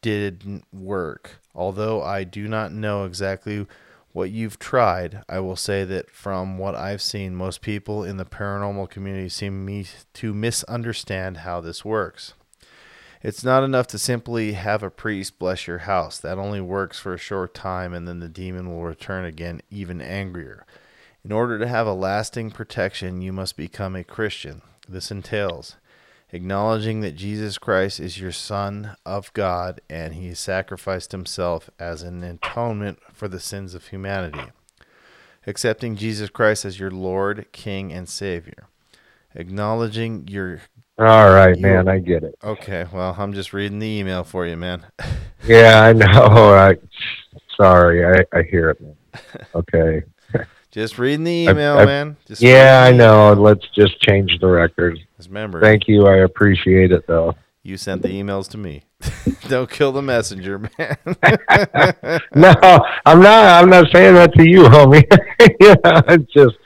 didn't work. Although I do not know exactly what you've tried, I will say that from what I've seen, most people in the paranormal community seem to misunderstand how this works. It's not enough to simply have a priest bless your house. That only works for a short time and then the demon will return again even angrier. In order to have a lasting protection, you must become a Christian. This entails acknowledging that Jesus Christ is your Son of God and he sacrificed himself as an atonement for the sins of humanity. Accepting Jesus Christ as your Lord, King, and Savior. Acknowledging your. All right, man, I get it. Okay, well, I'm just reading the email for you, man. Yeah, I know. I sorry, I, I hear it. Man. Okay. Just reading the email, I- man. Just Yeah, I know. Let's just change the record. Remember, Thank you. I appreciate it, though. you sent the emails to me. Don't kill the messenger, man. No, I'm not. I'm not saying that to you, homie. yeah, it's just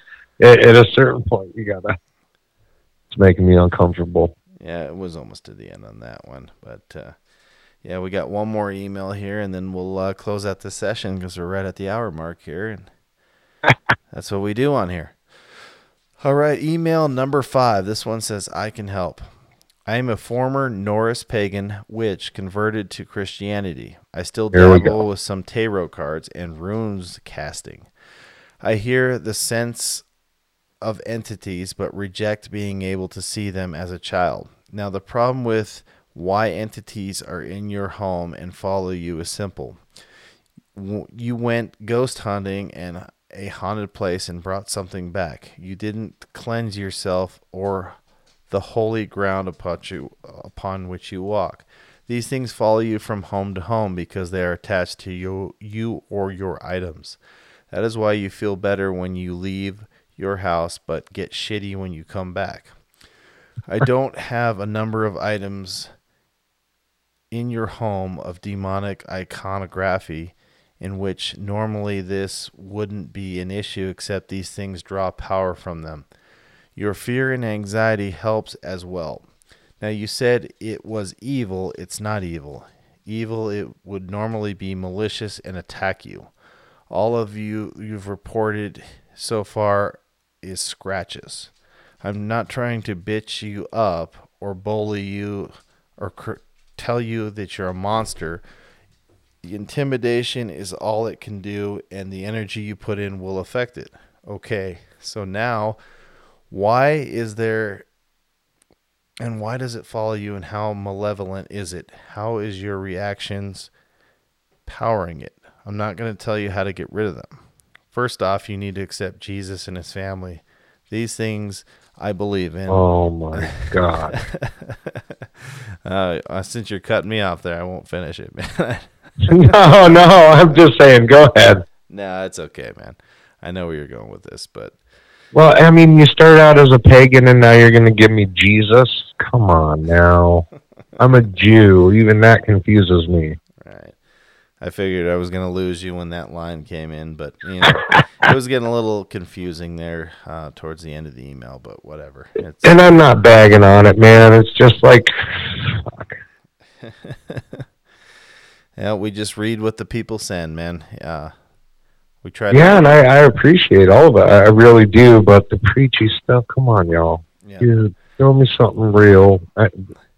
at, at a certain point you gotta. It's making me uncomfortable. Yeah, it was almost to the end on that one, but uh, yeah, we got one more email here, and then we'll uh, close out the session because we're right at the hour mark here, and that's what we do on here. All right, email number five. This one says, "I can help." I am a former Norse pagan witch converted to Christianity. I still dabble with some tarot cards and runes casting. I hear the sense of entities but reject being able to see them as a child. Now, the problem with why entities are in your home and follow you is simple. You went ghost hunting and a haunted place and brought something back. You didn't cleanse yourself or the holy ground upon, you, upon which you walk. These things follow you from home to home because they are attached to you, you or your items. That is why you feel better when you leave your house but get shitty when you come back. I don't have a number of items in your home of demonic iconography in which normally this wouldn't be an issue except these things draw power from them. Your fear and anxiety helps as well. Now you said it was evil, it's not evil. Evil it would normally be malicious and attack you. All of you you've reported so far is scratches. I'm not trying to bitch you up or bully you or cr- tell you that you're a monster. The intimidation is all it can do, and the energy you put in will affect it. Okay, so now, why is there and why does it follow you, and how malevolent is it? How is your reactions powering it? I'm not going to tell you how to get rid of them. First off, you need to accept Jesus and his family. These things I believe in. Oh my god. Uh, since you're cutting me off there, I won't finish it, man. no, no. I'm just saying. Go ahead. no, it's okay, man. I know where you're going with this, but Well, I mean, you start out as a pagan, and now you're going to give me Jesus. Come on, now. I'm a Jew. Even that confuses me. right. I figured I was going to lose you when that line came in, but you know, it was getting a little confusing there uh, towards the end of the email. But whatever. It's, And I'm not bagging on it, man. It's just like, fuck. yeah, we just read what the people send, man. Uh, we try. To, Yeah, and I, I appreciate all of it. I really do. But the preachy stuff, come on, y'all. yeah. Dude, show me something real. I,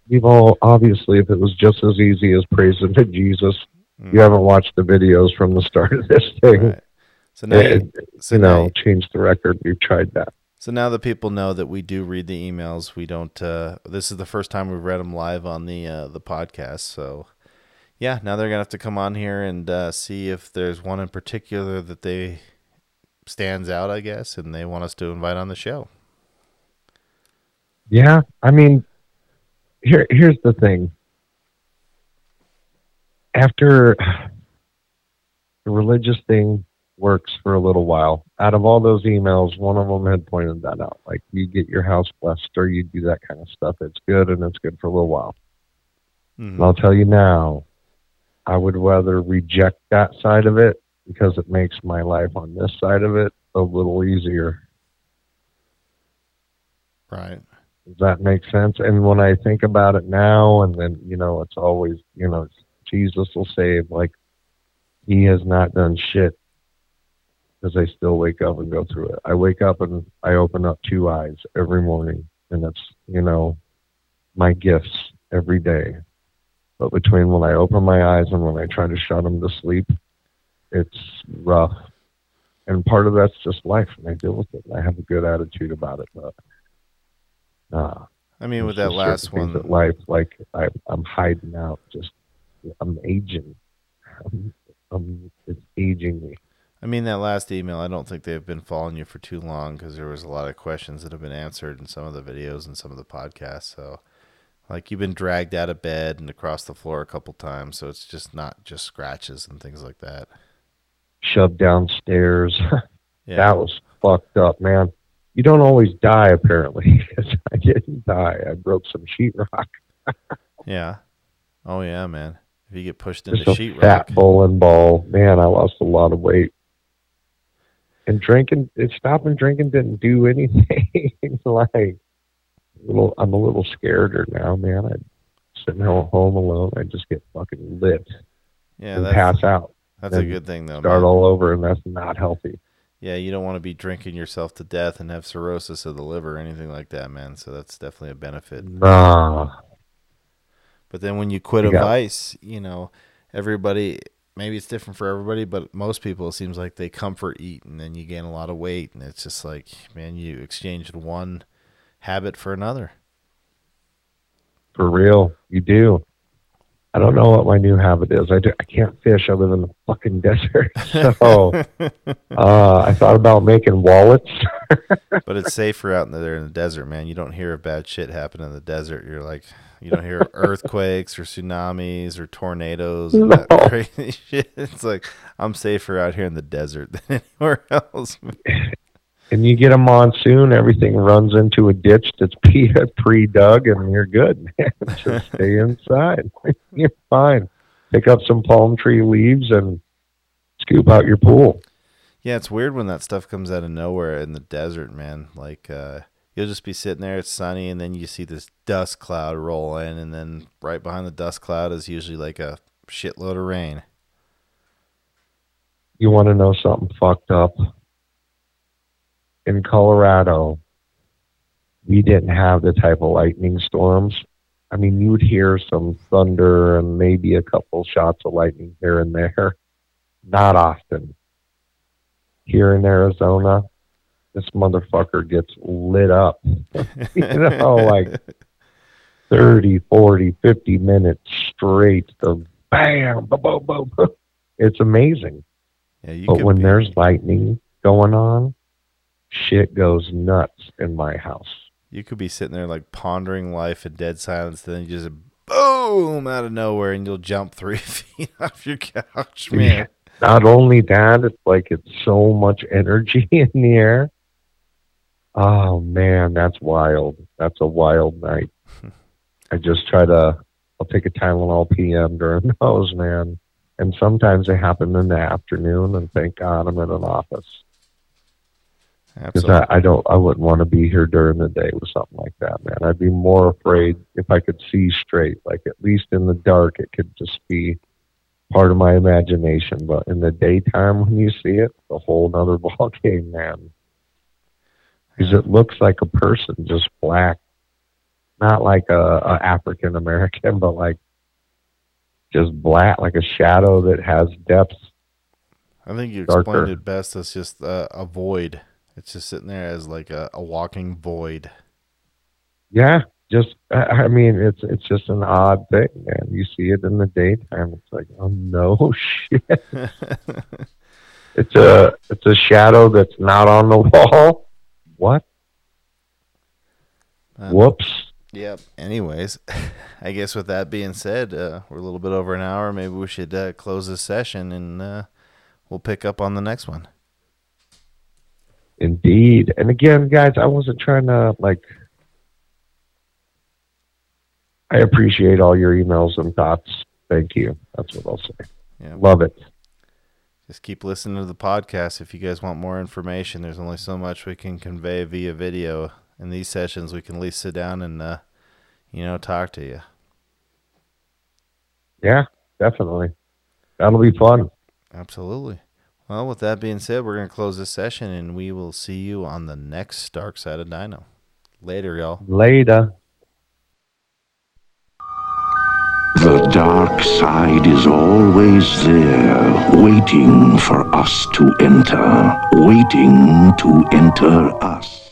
you've all, obviously, if it was just as easy as praising to Jesus, Mm. you haven't watched the videos from the start of this thing. Right. So now, It- you, so you now, know, change the record. We've tried that. so now the people know that we do read the emails. We don't. Uh, this is the first time we've read them live on the uh, the podcast. So, yeah, now they're gonna have to come on here and uh, see if there's one in particular that they stands out, I guess, and they want us to invite on the show. Yeah, I mean, here here's the thing. After the religious thing works for a little while, out of all those emails, one of them had pointed that out. Like you get your house blessed or you do that kind of stuff. It's good and it's good for a little while. Mhm. I'll tell you now, I would rather reject that side of it because it makes my life on this side of it a little easier. Right. Does that make sense? And when I think about it now, and then, you know, it's always, you know, Jesus will save. Like, he has not done shit because I still wake up and go through it. I wake up and I open up two eyes every morning, and that's, you know, my gifts every day. But between when I open my eyes and when I try to shut them to sleep, it's rough. And part of that's just life, and I deal with it. And I have a good attitude about it, but uh, I mean, with that last one, at life, like I, I'm hiding out. Just I'm aging. I'm, I'm, it's aging me. I mean, that last email, I don't think they've been following you for too long because there was a lot of questions that have been answered in some of the videos and some of the podcasts. So, like, you've been dragged out of bed and across the floor a couple times. So it's just not just scratches and things like that. Shoved downstairs. Yeah. That was fucked up, man. You don't always die, apparently. I didn't die. I broke some sheetrock. yeah. Oh, yeah, man. If you get pushed into Just a sheetrock. fat bowling ball. Man, I lost a lot of weight. And drinking, and stopping drinking didn't do anything. like, little, I'm a little scareder now, man. I sitting at home alone. I just get fucking lit Yeah, and that's, pass out. that's a good thing, though. Start man. all over, and that's not healthy. Yeah, you don't want to be drinking yourself to death and have cirrhosis of the liver or anything like that, man. So that's definitely a benefit. Nah. But then when you quit You a vice, you know, everybody maybe it's different for everybody, but most people it seems like they comfort eat and then you gain a lot of weight and it's just like, man, you exchanged one habit for another. For real, you do. I don't know what my new habit is. I, do, I can't fish. I live in the fucking desert. So uh, I thought about making wallets. But it's safer out in the, there in the desert, man. You don't hear of bad shit happen in the desert. You're like, you don't hear earthquakes or tsunamis or tornadoes and that crazy shit. It's like I'm safer out here in the desert than anywhere else. And you get a monsoon, everything runs into a ditch that's pre dug, and you're good. Man. Just stay inside. You're fine. Pick up some palm tree leaves and scoop out your pool. Yeah, it's weird when that stuff comes out of nowhere in the desert, man. Like uh you'll just be sitting there, it's sunny, and then you see this dust cloud roll in, and then right behind the dust cloud is usually like a shitload of rain. You want to know something fucked up? In Colorado, we didn't have the type of lightning storms. I mean, you would hear some thunder and maybe a couple shots of lightning here and there. Not often. Here in Arizona, this motherfucker gets lit up. you know, like 30, 40, 50 minutes straight of bam, boom, boom, boom. boom. It's amazing. Yeah, you But when be- there's lightning going on, shit goes nuts in my house. you could be sitting there like pondering life in dead silence, then you just boom out of nowhere, and you'll jump three feet off your couch, man. Not only that, it's like it's so much energy in the air. Oh man, that's wild. That's a wild night. I just try to. I'll take a Tylenol PM during those, man. And sometimes they happen in the afternoon, and thank God I'm in an office because I, I don't I wouldn't want to be here during the day with something like that, man. I'd be more afraid if I could see straight. Like at least in the dark, it could just be part of my imagination. But in the daytime, when you see it, it's a whole nother ball game, man. Because it looks like a person, just black, not like a, a African American, but like just black, like a shadow that has depth. I think you darker. explained it best as just uh, a void. It's just sitting there as like a, a walking void. Yeah, just I mean, it's it's just an odd thing, man. You see it in the daytime, it's like, oh no shit. It's a it's a shadow that's not on the wall. What? Uh, Whoops. Yep. Anyways, I guess with that being said, uh, we're a little bit over an hour. Maybe we should uh, close this session and uh, we'll pick up on the next one. Indeed. And again, guys, I wasn't trying to like. I appreciate all your emails and thoughts. Thank you. That's what I'll say. Yeah. Love it. Just keep listening to the podcast. If you guys want more information, there's only so much we can convey via video. In these sessions, we can at least sit down and, uh, you know, talk to you. Yeah, definitely. That'll be fun. Absolutely. Well, with that being said, we're going to close this session and we will see you on the next Dark Side of Dino. Later, y'all. Later. The dark side is always there, waiting for us to enter, waiting to enter us.